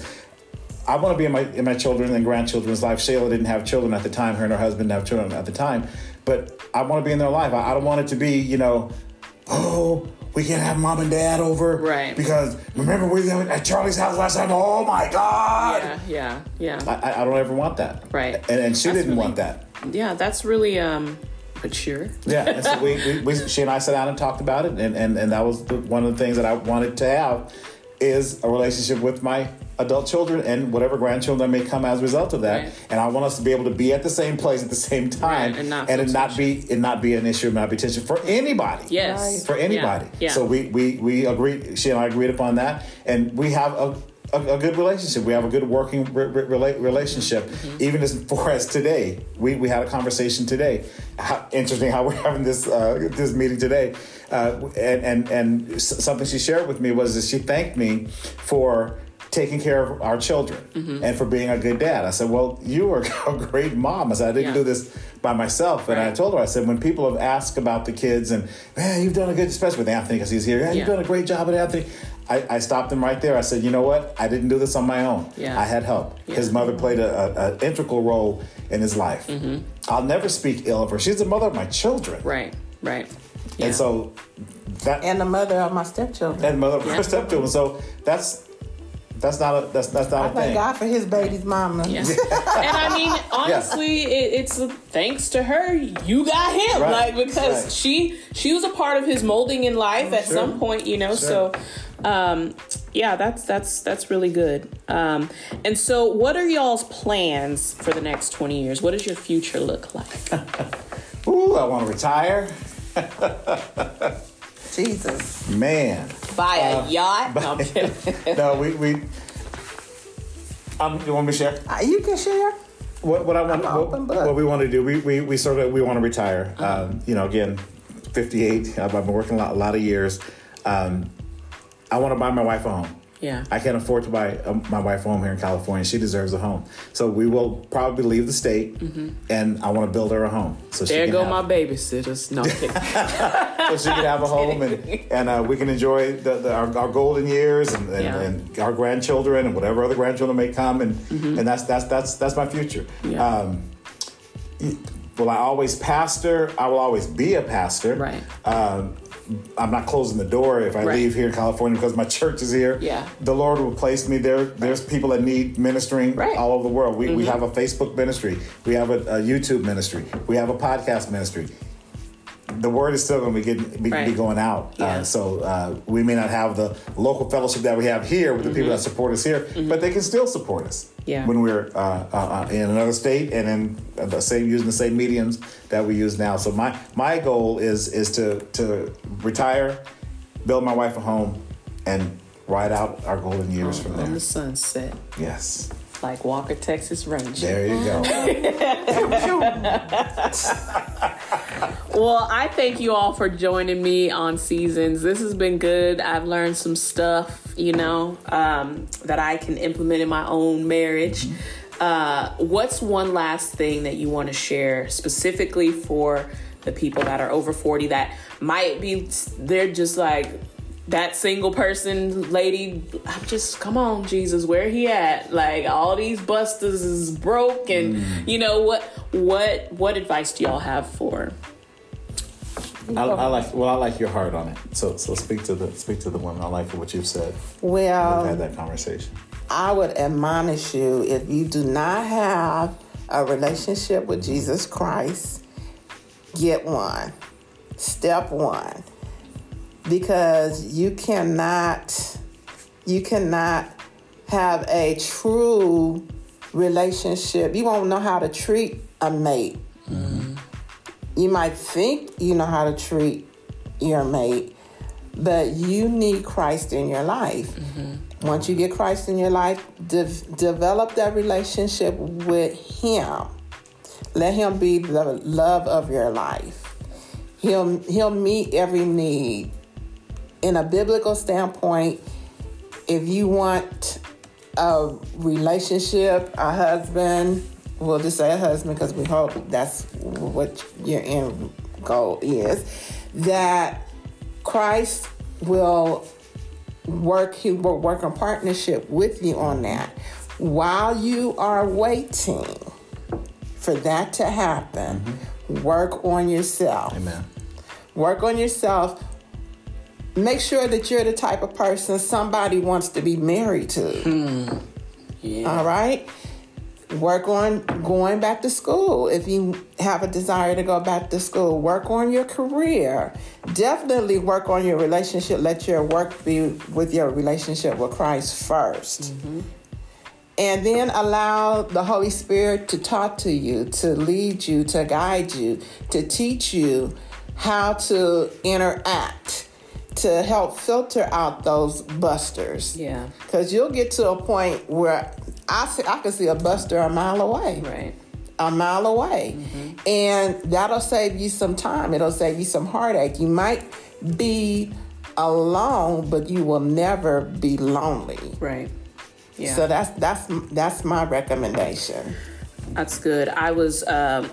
S2: I want to be in my in my children and grandchildren's life. Shayla didn't have children at the time. Her and her husband didn't have children at the time, but I want to be in their life. I, I don't want it to be you know, oh we can't have mom and dad over
S1: Right.
S2: because remember we were at Charlie's house last time. Oh my God!
S1: Yeah, yeah, yeah.
S2: I, I- don't ever want that.
S1: Right.
S2: And, and she
S1: That's
S2: didn't
S1: really-
S2: want that.
S1: Yeah, that's really um mature.
S2: Yeah, and so we, we, we, she and I sat down and talked about it, and, and, and that was the, one of the things that I wanted to have is a relationship with my adult children and whatever grandchildren may come as a result of that.
S1: Right.
S2: And I want us to be able to be at the same place at the same time,
S1: Right, and not
S2: it not be it not be an issue, and not be tension for anybody.
S1: Yes.
S2: For anybody.
S1: Yeah. yeah.
S2: So we, we we agreed. She and I agreed upon that, and we have a. A, a good relationship. We have a good working re- re- relationship.
S1: Mm-hmm.
S2: Even as far as today, we, we had a conversation today. How, interesting how we're having this uh, this meeting today. Uh, and and and s- something she shared with me was that she thanked me for taking care of our children
S1: Mm-hmm.
S2: and for being a good dad. I said, "Well, you are a great mom." I said, "I didn't
S1: Yeah.
S2: do this by myself." And I told her, I said, "When people have asked about the kids and man, you've done a good, especially with Anthony because he's here. Yeah, you've done a great job with Anthony." I, I stopped him right there. I said, "You know what? I didn't do this on my own.
S1: Yeah.
S2: I had help.
S1: Yeah.
S2: His mother played a, a, an integral role in his life. I'll never speak ill of her. She's the mother of my children,
S1: Mm-hmm. Right, right. Yeah.
S2: and so that
S3: and the mother of my stepchildren.
S2: and mother of
S1: Yeah.
S2: her stepchildren. So that's that's not a that's that's not
S3: I
S2: a
S3: thank
S2: thing.
S3: God for his baby's mama.
S1: Yeah. and I mean, honestly, it, it's thanks to her you got him,
S2: Right,
S1: like because
S2: right.
S1: she she was a part of his molding in life at
S2: Sure.
S1: some point, you know. So, um, yeah, that's that's that's really good. Um, and so, what are y'all's plans for the next twenty years? What does your future look like?
S2: Ooh, I want to retire,
S3: Jesus.
S2: man.
S1: Buy a yacht? No, I'm kidding.
S2: no, we we. Um, you want me to share?
S3: Uh, you can share.
S2: What, what I want,
S3: I'm
S2: what,
S3: open book.
S2: what we want to do, we, we, we sort of we want to retire. Um, you know, again, fifty eight. I've been working a lot, a lot of years. Um, I want to buy my wife a home.
S1: Yeah.
S2: I can't afford to buy um, my wife a home here in California. She deserves a home. So we will probably leave the state, and I want to build her a home. So she
S1: Mm-hmm. There
S2: can
S1: go
S2: have,
S1: my babysitters. No, kidding.
S2: so she can have a home and, and uh, we can enjoy the, the, our, our golden years and, and,
S1: Yeah.
S2: and our grandchildren and whatever other grandchildren may come and and that's that's that's that's my future.
S1: Mm-hmm. Yeah.
S2: Um, will I always pastor? I will always be a pastor.
S1: Right.
S2: Um, I'm not closing the door if I
S1: Right.
S2: leave here in California because my church is here.
S1: Yeah.
S2: The Lord will place me there. There's people that need ministering
S1: Right. Mm-hmm.
S2: all over the world. We, we have a Facebook ministry. We have a, a YouTube ministry. We have a podcast ministry the word is still going to be getting be, going out.
S1: Yeah.
S2: Uh, so uh, we may not have the local fellowship that we have here with the people that support us here, but they can still support us.
S1: Mm-hmm. Yeah.
S2: When we're uh, uh, uh, in another state and in the same using the same mediums that we use now. So my my goal is is to to retire, build my wife a home, and ride out our golden years from
S1: On
S2: there.
S1: the sunset,
S2: Yes.
S1: Like Walker, Texas Ranger.
S2: There you go.
S1: well, I thank you all for joining me on Seasons. This has been good. I've learned some stuff, you know, um, that I can implement in my own marriage. Uh, what's one last thing that you want to share specifically for the people that are over 40 that might be, they're just like, that single person lady i'm just come on jesus where he at like all these busters is broke and mm. you know what what what advice do y'all have for
S2: I, I, like well. I like your heart on it. So so speak to the speak to the woman. I like what you've said.
S3: Well,
S2: we've had that conversation.
S3: I would admonish you if you do not have a relationship with Jesus Christ, get one. Step one because you cannot you cannot have a true relationship. You won't know how to treat a mate. Mm-hmm. You might think you know how to treat your mate, but you need Christ in your life. Mm-hmm. Once you get Christ in your life, de- develop that relationship with Him. Let Him be the love of your life. He'll He'll meet every need in a biblical standpoint, if you want a relationship, a husband, we'll just say a husband because we hope that's what your end goal is, that Christ will work, he will work in partnership with you on that. While you are waiting for that to happen, mm-hmm. work on yourself.
S2: Amen.
S3: Work on yourself make sure that you're the type of person somebody wants to be married to. Hmm. Yeah. All right? Work on going back to school if you have a desire to go back to school. Work on your career. Definitely work on your relationship. Let your work be with your relationship with Christ 1st mm-hmm. And then allow the Holy Spirit to talk to you, to lead you, to guide you, to teach you how to interact to help filter out those busters.
S1: Yeah.
S3: Because you'll get to a point where I see, I can see a buster a mile away.
S1: Right.
S3: A mile away. Mm-hmm. And that'll save you some time. It'll save you some heartache. You might be alone, but you will never be lonely.
S1: Right.
S3: Yeah. So that's that's that's my recommendation.
S1: That's good. I was uh,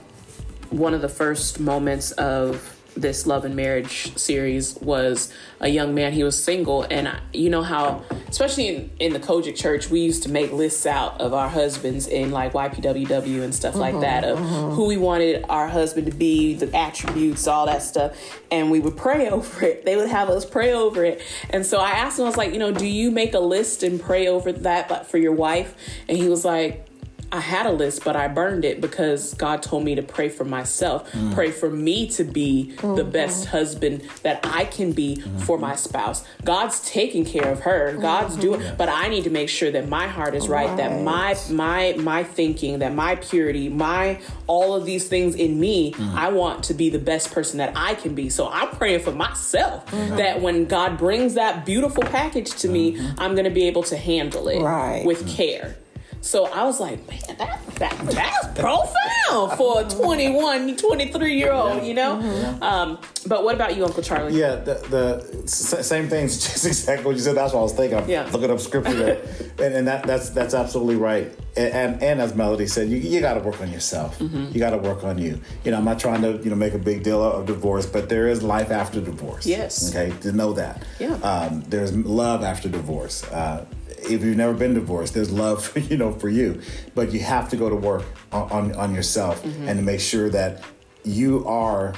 S1: one of the first moments of this love and marriage series was a young man. He was single and I, you know how especially in, in the COGIC church we used to make lists out of our husbands in like YPWW and stuff mm-hmm, like that of mm-hmm. who we wanted our husband to be the attributes all that stuff. And we would pray over it. They would have us pray over it. And so I asked him I was like you know do you make a list and pray over that but for your wife? And he was like I had a list, but I burned it because God told me to pray for myself, mm. pray for me to be mm-hmm. the best husband that I can be mm-hmm. for my spouse. God's taking care of her. God's mm-hmm. doing, but I need to make sure that my heart is right, right, that my my my thinking, that my purity, my all of these things in me, mm. I want to be the best person that I can be. So I'm praying for myself mm-hmm. that when God brings that beautiful package to me, mm-hmm. I'm going to be able to handle it
S3: right.
S1: with care. So I was like, man, that, that that's profound for a 21, 23 year old, you know? Mm-hmm. Um, but what about you, Uncle Charlie?
S2: Yeah, the, the same things, just exactly what you said. That's what I was thinking. I'm yeah. looking up scripture there. and, and that, that's that's absolutely right. And, and, and as Melody said, you, you got to work on yourself. Mm-hmm. You got to work on you. You know, I'm not trying to, you know, make a big deal of divorce, but there is life after divorce.
S1: Yes.
S2: Okay, to know that.
S1: Yeah. Um,
S2: there's love after divorce. Uh, if you've never been divorced, there's love, for, you know, for you. But you have to go to work on on, on yourself mm-hmm. and to make sure that you are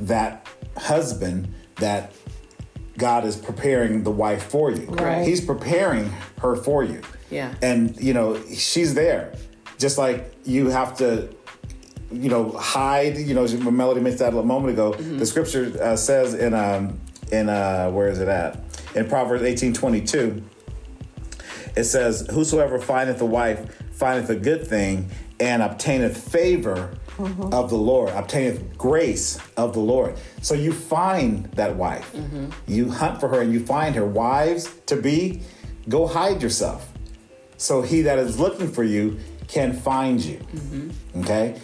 S2: that husband that God is preparing the wife for you.
S1: Right.
S2: He's preparing her for you.
S1: Yeah.
S2: And you know, she's there. Just like you have to you know, hide, you know, Melody mentioned that a moment ago. Mm-hmm. The scripture uh, says in um in uh where is it at? In Proverbs 18:22 it says, Whosoever findeth a wife findeth a good thing and obtaineth favor mm-hmm. of the Lord, obtaineth grace of the Lord. So you find that wife. Mm-hmm. You hunt for her and you find her. Wives to be, go hide yourself. So he that is looking for you can find you. Mm-hmm. Okay?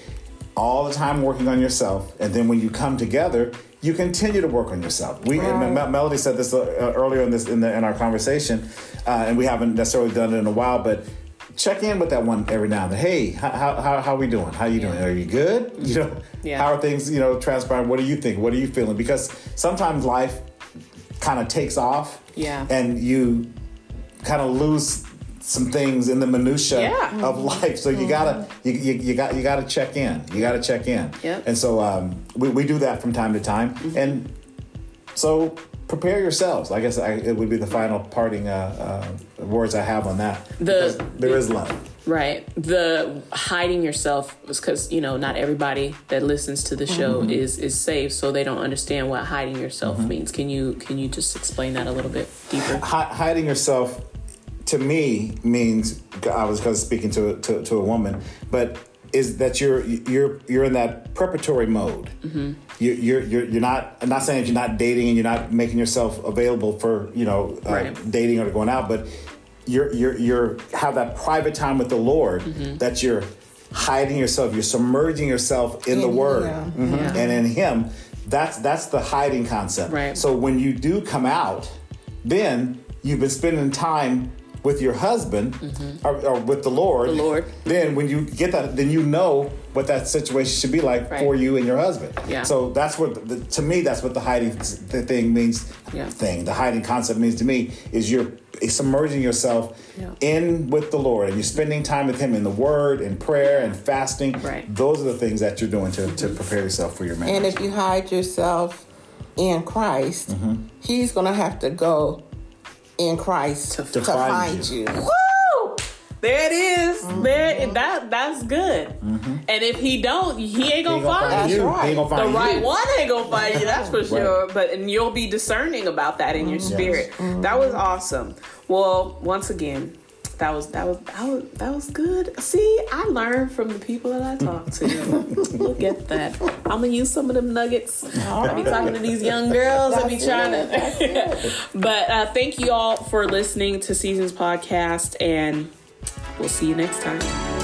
S2: all the time working on yourself, and then when you come together, you continue to work on yourself. We
S3: Right.
S2: Mel- Melody said this uh, earlier in this in, the, in our conversation, uh, and we haven't necessarily done it in a while, but check in with that one every now and then. Hey, how how, how, we doing? How you doing? Are you good? You know,
S1: Yeah.
S2: how are things? You know, transpiring. What do you think? What are you feeling? Because sometimes life kind of takes off,
S1: Yeah.
S2: and you kind of lose some things in the minutia
S1: Yeah.
S2: of life. So you gotta you, you, you got you gotta check in. You gotta check in.
S1: Yep.
S2: And so um, we, we do that from time to time. And so prepare yourselves. I guess I, it would be the final parting uh, uh, words I have on that. Because there is love.
S1: Right. The hiding yourself was because you know not everybody that listens to the show
S2: Mm-hmm.
S1: is is safe, so they don't understand what hiding yourself means. Can you can you just explain that a little bit deeper?
S2: Hi- hiding yourself to me means I was because speaking to, to to a woman, but is that you're you're you're in that preparatory mode. You, you're you're you're not. I'm not saying that you're not dating and you're not making yourself available for you know uh,
S1: Right.
S2: dating or going out, but you're you're you're have that private time with the Lord that you're hiding yourself. You're submerging yourself in, the
S3: In
S2: Word
S3: Him.
S2: Mhm.
S1: Yeah.
S2: and in Him. That's that's the hiding concept.
S1: Right.
S2: So when you do come out, then you've been spending time with your husband or, or with the Lord.
S1: Mm-hmm. The Lord.
S2: Then when you get that, then you know what that situation should be like
S1: Right.
S2: for you and your husband.
S1: Yeah.
S2: So that's what the, to me that's what the hiding the thing means.
S1: Yeah.
S2: Thing the hiding concept means to me is you're submerging yourself
S1: Yeah.
S2: in with the Lord and you're spending time with Him in the Word and prayer and fasting.
S1: Right.
S2: Those are the things that you're doing to, to prepare yourself for your marriage.
S3: And if you hide yourself in Christ,
S2: Mm-hmm.
S3: He's going to have to go in Christ to,
S2: To
S3: find,
S2: find
S3: you.
S1: Woo! There it is.
S2: Mm-hmm.
S1: There that that's good. Mm-hmm. And if he don't, he ain't gonna,
S2: ain't gonna
S1: find,
S2: find
S1: you.
S2: you.
S3: That's
S2: He ain't gonna find
S1: The
S2: find
S1: right one ain't gonna find you, that's for sure. But and you'll be discerning about that in your mm-hmm. spirit. That was mm-hmm. awesome. Well, once again, that was that was that was that was good. See, I learned from the people that I talk to. Look at that. I'm gonna use some of them nuggets. I'll be talking to these young girls. I'll be trying. To. but uh, thank you all for listening to Seasons Podcast, and we'll see you next time.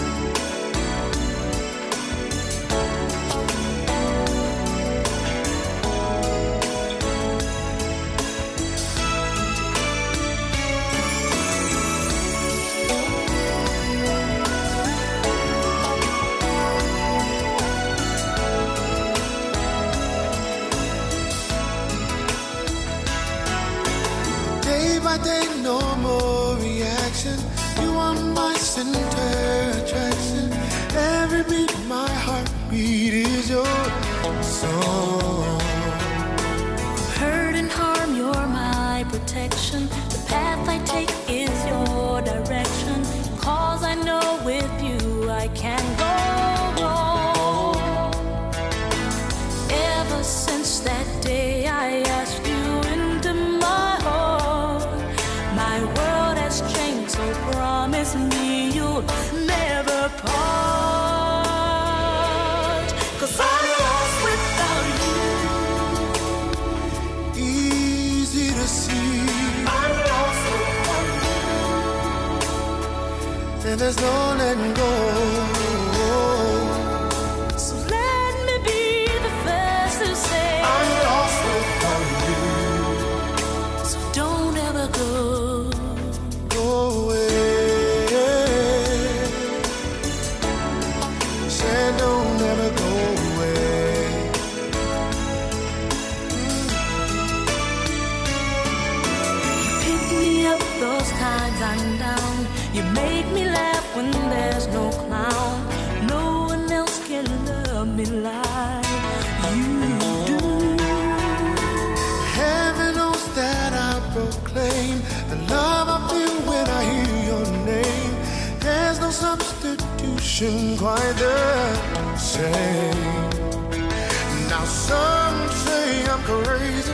S4: Substitution quite the same. Now some say I'm crazy